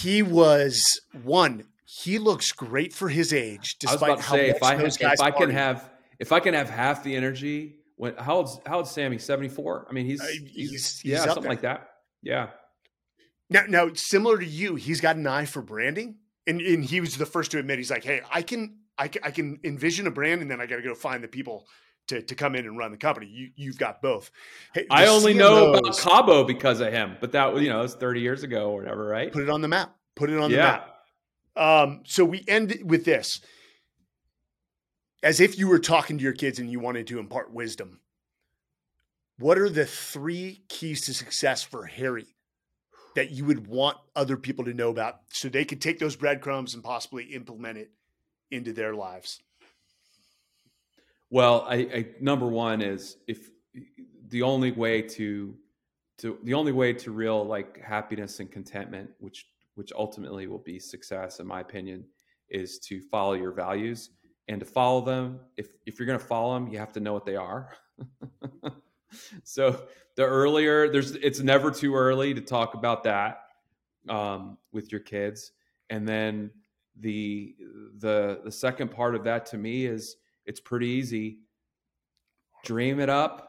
he was one. He looks great for his age. Despite I was about to say, if I, if I can have if I can have half the energy. When how old's how old's Sammy? Seventy four. I mean, he's, uh, he's, he's yeah, something there. like that. Yeah. Now, now, similar to you, he's got an eye for branding, and and he was the first to admit he's like, hey, I can I, I can envision a brand and then I got to go find the people to, to come in and run the company. You you've got both. Hey, I only CMOs, know about Cabo because of him, but that was you know it was thirty years ago or whatever, right? Put it on the map. Put it on yeah. the map. Um, so we end with this, as if you were talking to your kids and you wanted to impart wisdom. What are the three keys to success for Harry that you would want other people to know about, so they could take those breadcrumbs and possibly implement it into their lives? Well, I, I number one is if the only way to to the only way to real like happiness and contentment, which which ultimately will be success, in my opinion, is to follow your values and to follow them. If if you're going to follow them, you have to know what they are. so the earlier there's, it's never too early to talk about that um, with your kids, and then the the the second part of that to me is it's pretty easy. Dream it up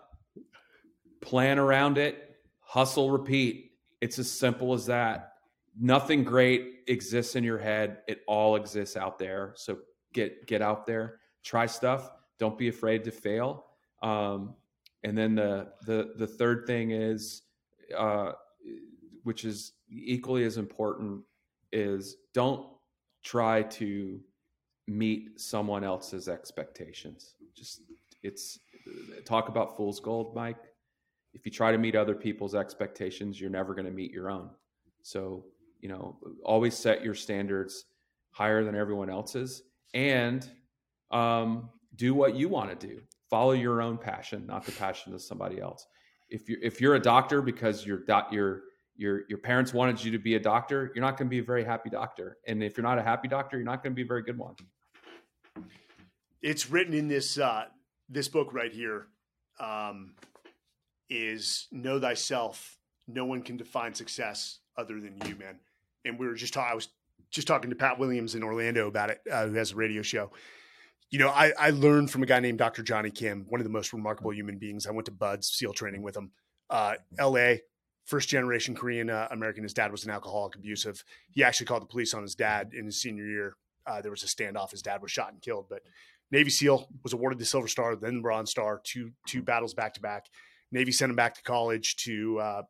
plan around it hustle repeat. It's as simple as that. Nothing great exists in your head. It all exists out there. So get get out there. Try stuff. Don't be afraid to fail. Um, and then the the the third thing is uh, which is equally as important is don't try to meet someone else's expectations. Just it's talk about fool's gold, Mike. If you try to meet other people's expectations, you're never going to meet your own. So, you know, always set your standards higher than everyone else's and um, do what you want to do. Follow your own passion, not the passion of somebody else. If you're if you're a doctor because you're you're your your your parents wanted you to be a doctor, you're not going to be a very happy doctor. And if you're not a happy doctor, you're not going to be a very good one. It's written in this uh, this book right here. Um, is know thyself. No one can define success other than you, man. And we were just. I was just talking to Pat Williams in Orlando about it, uh, who has a radio show. You know, I, I learned from a guy named Dr. Jonny Kim, one of the most remarkable human beings. I went to BUD/S SEAL training with him. Uh, L.A first generation Korean uh, American. His dad was an alcoholic, abusive. He actually called the police on his dad in his senior year. Uh, there was a standoff. His dad was shot and killed. But Navy SEAL was awarded the Silver Star, then the Bronze Star, two two battles back to back. Navy sent him back to college to uh,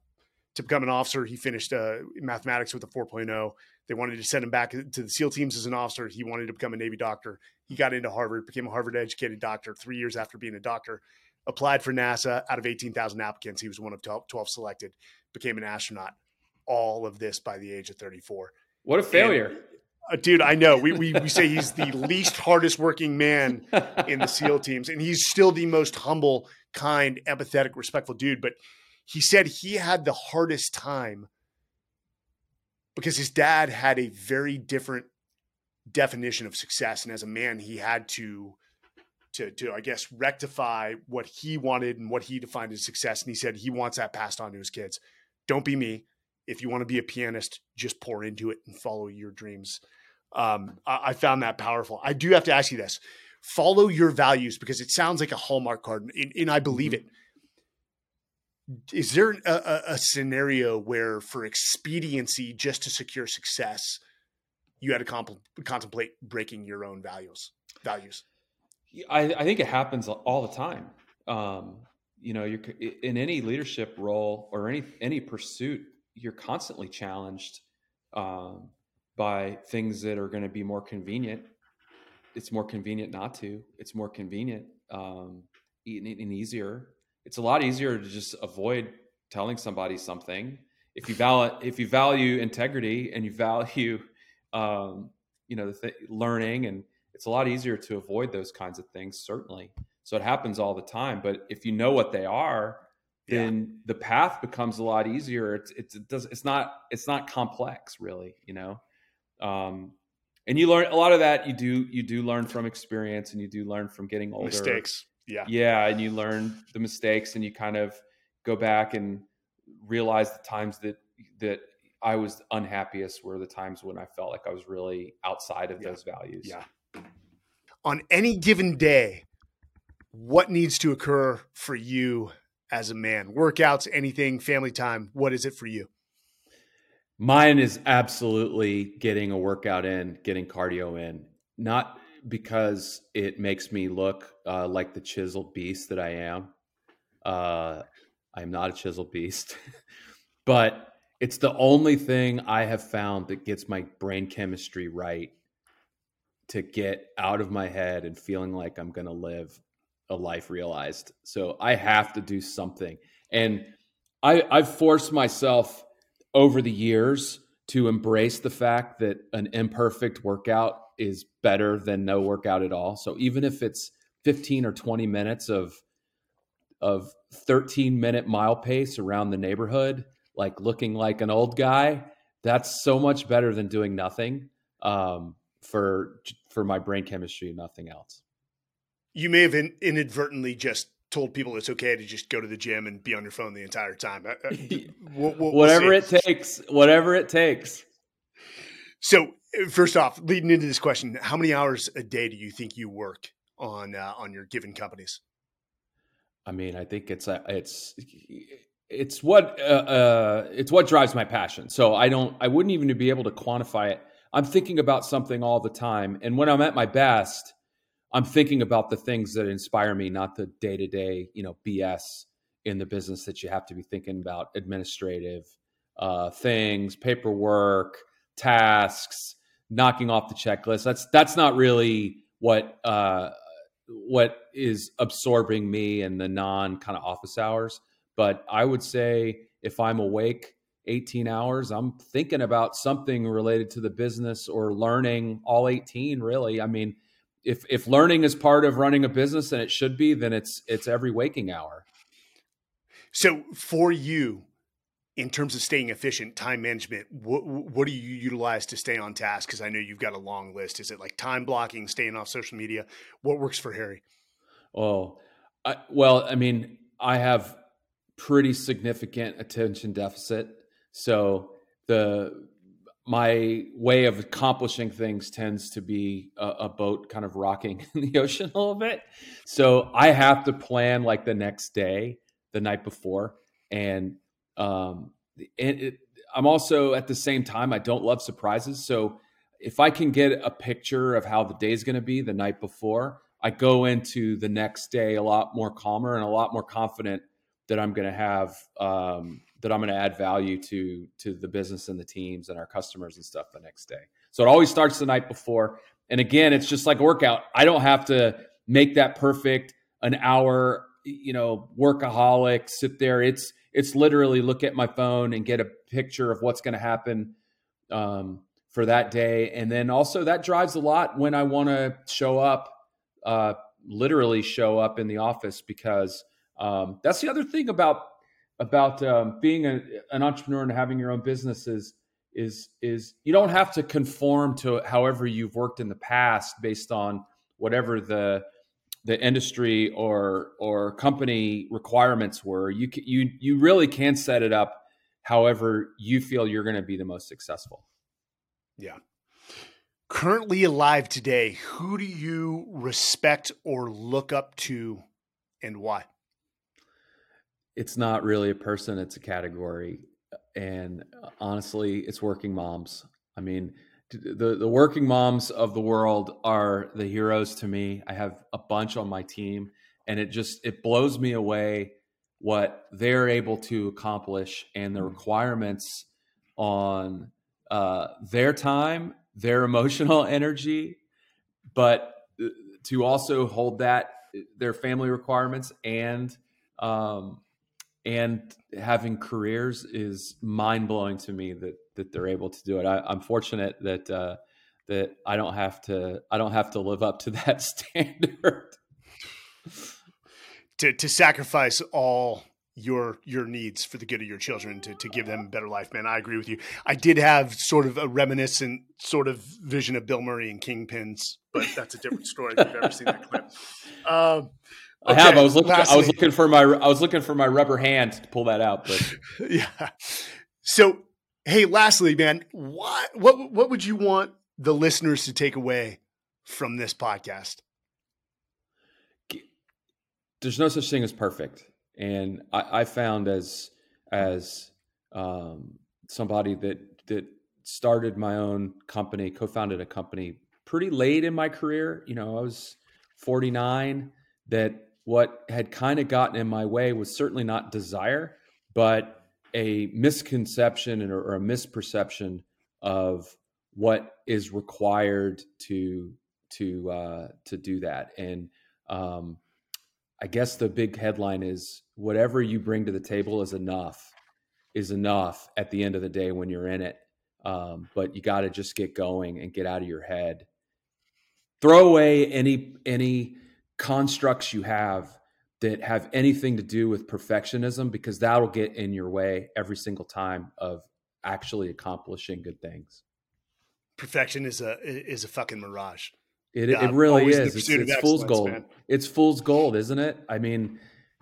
to become an officer. He finished uh, mathematics with a 4.0. They wanted to send him back to the SEAL teams as an officer. He wanted to become a Navy doctor. He got into Harvard, became a Harvard educated doctor. Three years after being a doctor, applied for NASA. Out of 18,000 applicants, he was one of 12, 12 selected became an astronaut. All of this by the age of 34. What a failure. And, uh, dude, I know. We, we, we say he's the least hardest working man in the SEAL teams, and he's still the most humble, kind, empathetic, respectful dude. But he said he had the hardest time because his dad had a very different definition of success, and as a man, he had to to to I guess rectify what he wanted and what he defined as success. And he said he wants that passed on to his kids. Don't be me. If you want to be a pianist, just pour into it and follow your dreams. Um, I, I, found that powerful. I do have to ask you this: follow your values because it sounds like a hallmark card, and, and I believe mm-hmm. it. Is there a, a, a scenario where, for expediency, just to secure success, you had to comp- contemplate breaking your own values? Values. I, I think it happens all the time. Um, you know, you're in any leadership role or any any pursuit, you're constantly challenged um, by things that are going to be more convenient. It's more convenient not to. It's more convenient um, and, and easier. It's a lot easier to just avoid telling somebody something if you value if you value integrity and you value um, you know th- learning and it's a lot easier to avoid those kinds of things certainly. So it happens all the time but if you know what they are then yeah. the path becomes a lot easier. It's it's it does it's not it's not complex really you know? Um and you learn a lot of that you do you do learn from experience and you do learn from getting older. Mistakes. Yeah. Yeah and you learn the mistakes and you kind of go back and realize the times that that I was unhappiest were the times when I felt like I was really outside of yeah. those values. Yeah on any given day, what needs to occur for you as a man? Workouts, anything, family time, what is it for you? Mine is absolutely getting a workout in, getting cardio in, not because it makes me look uh, like the chiseled beast that I am. Uh, I'm not a chiseled beast, but it's the only thing I have found that gets my brain chemistry right to get out of my head and feeling like I'm going to live a life realized. So I have to do something. And I, I've forced myself over the years to embrace the fact that an imperfect workout is better than no workout at all. So even if it's 15 or 20 minutes of of 13 minute mile pace around the neighborhood, like looking like an old guy, that's so much better than doing nothing. Um, for for my brain chemistry and nothing else. You may have in, inadvertently just told people it's okay to just go to the gym and be on your phone the entire time. Uh, uh, we'll, we'll, whatever we'll it takes, whatever it takes. So, uh, first off, leading into this question, how many hours a day do you think you work on uh, on your given companies? I mean, I think it's a, it's it's what uh, uh, it's what drives my passion. So I don't, I wouldn't even be able to quantify it I'm thinking about something all the time. And when I'm at my best, I'm thinking about the things that inspire me, not the day to day, you know, BS in the business that you have to be thinking about administrative uh, things, paperwork, tasks, knocking off the checklist. That's that's not really what uh, what is absorbing me in the non kind of office hours. But I would say if I'm awake 18 hours. I'm thinking about something related to the business or learning all 18 really. I mean if if learning is part of running a business and it should be then it's it's every waking hour. So for you in terms of staying efficient time management what what do you utilize to stay on task? Because i know you've got a long list. Is it like time blocking staying off social media? What works for harry? Oh I, well i mean i have pretty significant attention deficit so the my way of accomplishing things tends to be a, a, boat kind of rocking in the ocean a little bit. So I have to plan like the next day, the night before, and um, it, I'm also at the same time I don't love surprises. So if I can get a picture of how the day is going to be the night before, I go into the next day a lot more calmer and a lot more confident that I'm going to have um, that I'm going to add value to to the business and the teams and our customers and stuff the next day. So it always starts the night before. And again, it's just like a workout. I don't have to make that perfect an hour, you know, workaholic, sit there. It's it's literally look at my phone and get a picture of what's going to happen um, for that day. And then also that drives a lot when I want to show up, uh, literally show up in the office because um, that's the other thing about about um, being a, an entrepreneur and having your own business is is is you don't have to conform to however you've worked in the past based on whatever the the industry or or company requirements were. You you you really can set it up however you feel you're going to be the most successful. Yeah. Currently alive today who do you respect or look up to and why it's not really a person it's a category and honestly it's working moms i mean the the working moms of the world are the heroes to me. I have a bunch on my team, and it just it blows me away what they're able to accomplish and the mm. requirements on uh, their time, their emotional energy, but uh, to also hold that their family requirements and um, and having careers is mind blowing to me that that they're able to do it. I, am fortunate that uh, that I don't have to I don't have to live up to that standard. to to sacrifice all your your needs for the good of your children to to give them a better life, man. I agree with you. I did have sort of a reminiscent sort of vision of Bill Murray and Kingpins, but that's a different story. If you've ever seen that clip. Um, I have. I was looking. Lastly, I was looking for my. I was looking for my rubber hand to pull that out. But yeah. So hey, lastly, man, what what what would you want the listeners to take away from this podcast? There's no such thing as perfect, and I, I found as as um, somebody that that started my own company, co-founded a company pretty late in my career. You know, I was 49. That what had kind of gotten in my way was certainly not desire, but a misconception or a misperception of what is required to to uh, to do that. And um, I guess the big headline is whatever you bring to the table is enough is enough at the end of the day when you're in it. Um, but you got to just get going and get out of your head. Throw away any any constructs you have that have anything to do with perfectionism because that'll get in your way every single time of actually accomplishing good things. Perfection is a is a fucking mirage. It, yeah, it really is. It's, it's fool's gold. Man. It's fool's gold, isn't it? I mean,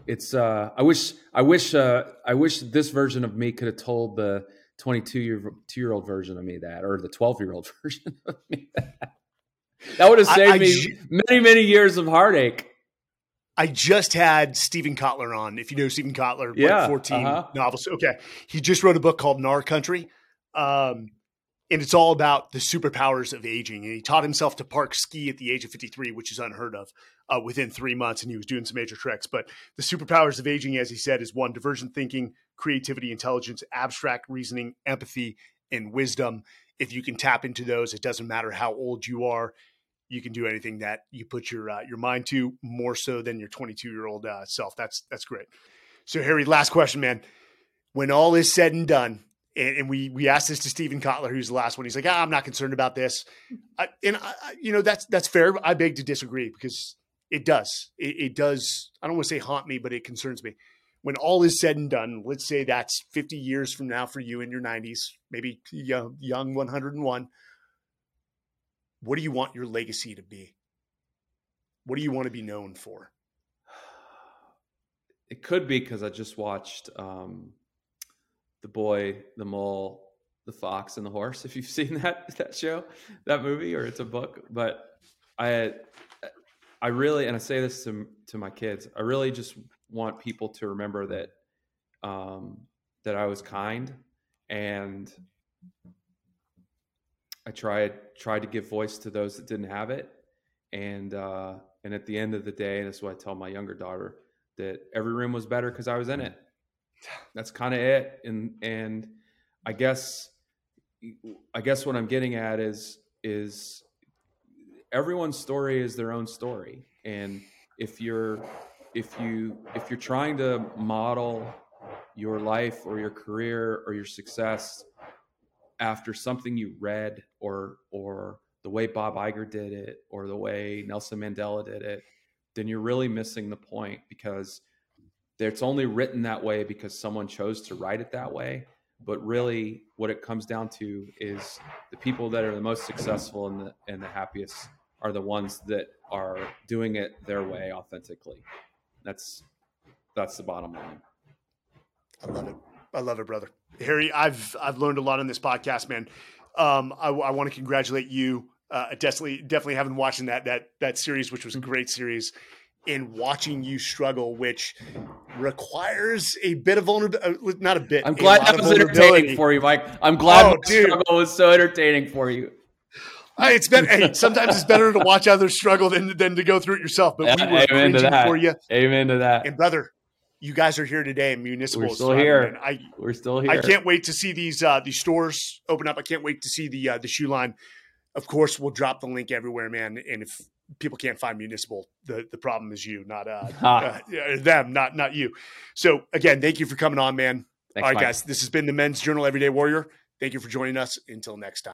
it's. uh I wish. I wish. uh I wish this version of me could have told the 22 year two year old version of me that, or the 12 year old version of me that. That would have saved I, I, me many, many years of heartache. I just had Steven Kotler on. If you know Steven Kotler, yeah, like 14 uh-huh. novels. Okay. He just wrote a book called Gnar Country. Um, and it's all about the superpowers of aging. And he taught himself to park ski at the age of 53, which is unheard of uh, within three months. And he was doing some major treks. But the superpowers of aging, as he said, is one divergent thinking, creativity, intelligence, abstract reasoning, empathy, and wisdom. If you can tap into those, it doesn't matter how old you are you can do anything that you put your uh, your mind to more so than your 22 year old uh, self. That's that's great. So Harry, last question, man. When all is said and done, and, and we we asked this to Steven Kotler, who's the last one. He's like, ah, I'm not concerned about this, I, and I, you know that's that's fair. I beg to disagree because it does. It, it does. I don't want to say haunt me, but it concerns me. When all is said and done, let's say that's 50 years from now for you in your 90s, maybe young, young 101 what do you want your legacy to be? What do you want to be known for? It could be because I just watched um, the boy, the mole, the fox, and the horse. If you've seen that that show, that movie, or it's a book, but I, I really, and I say this to to my kids, I really just want people to remember that, um, that I was kind and I tried tried to give voice to those that didn't have it, and uh, and at the end of the day, and that's what I tell my younger daughter that every room was better because I was in it. That's kind of it, and and I guess I guess what I'm getting at is is everyone's story is their own story, and if you're if you if you're trying to model your life or your career or your success after something you read or or the way Bob Iger did it or the way Nelson Mandela did it, then you're really missing the point because it's only written that way because someone chose to write it that way. but really what it comes down to is the people that are the most successful and the and the happiest are the ones that are doing it their way authentically. That's that's the bottom line. I love it. I love it brother harry i've i've learned a lot on this podcast man um, I, I want to congratulate you uh, definitely definitely haven't watching that that that series which was a great series and watching you struggle, which requires a bit of vulnerability. Uh, not a bit. I'm glad that was entertaining for you, Mike. I'm glad oh, the struggle was so entertaining for you. it's been hey, sometimes it's better to watch others struggle than than to go through it yourself. But we were Amen to that. for you. Amen to that. And brother, you guys are here today in municipal. We're still here. I, we're still here. I can't wait to see these uh, these stores open up. I can't wait to see the uh, the shoe line. Of course, we'll drop the link everywhere, man. And if people can't find municipal. The the problem is you, not uh, uh, them, not not you. So again, thank you for coming on, man. Thanks, All right, Mike. guys, this has been the Men's Journal Everyday Warrior. Thank you for joining us. Until next time.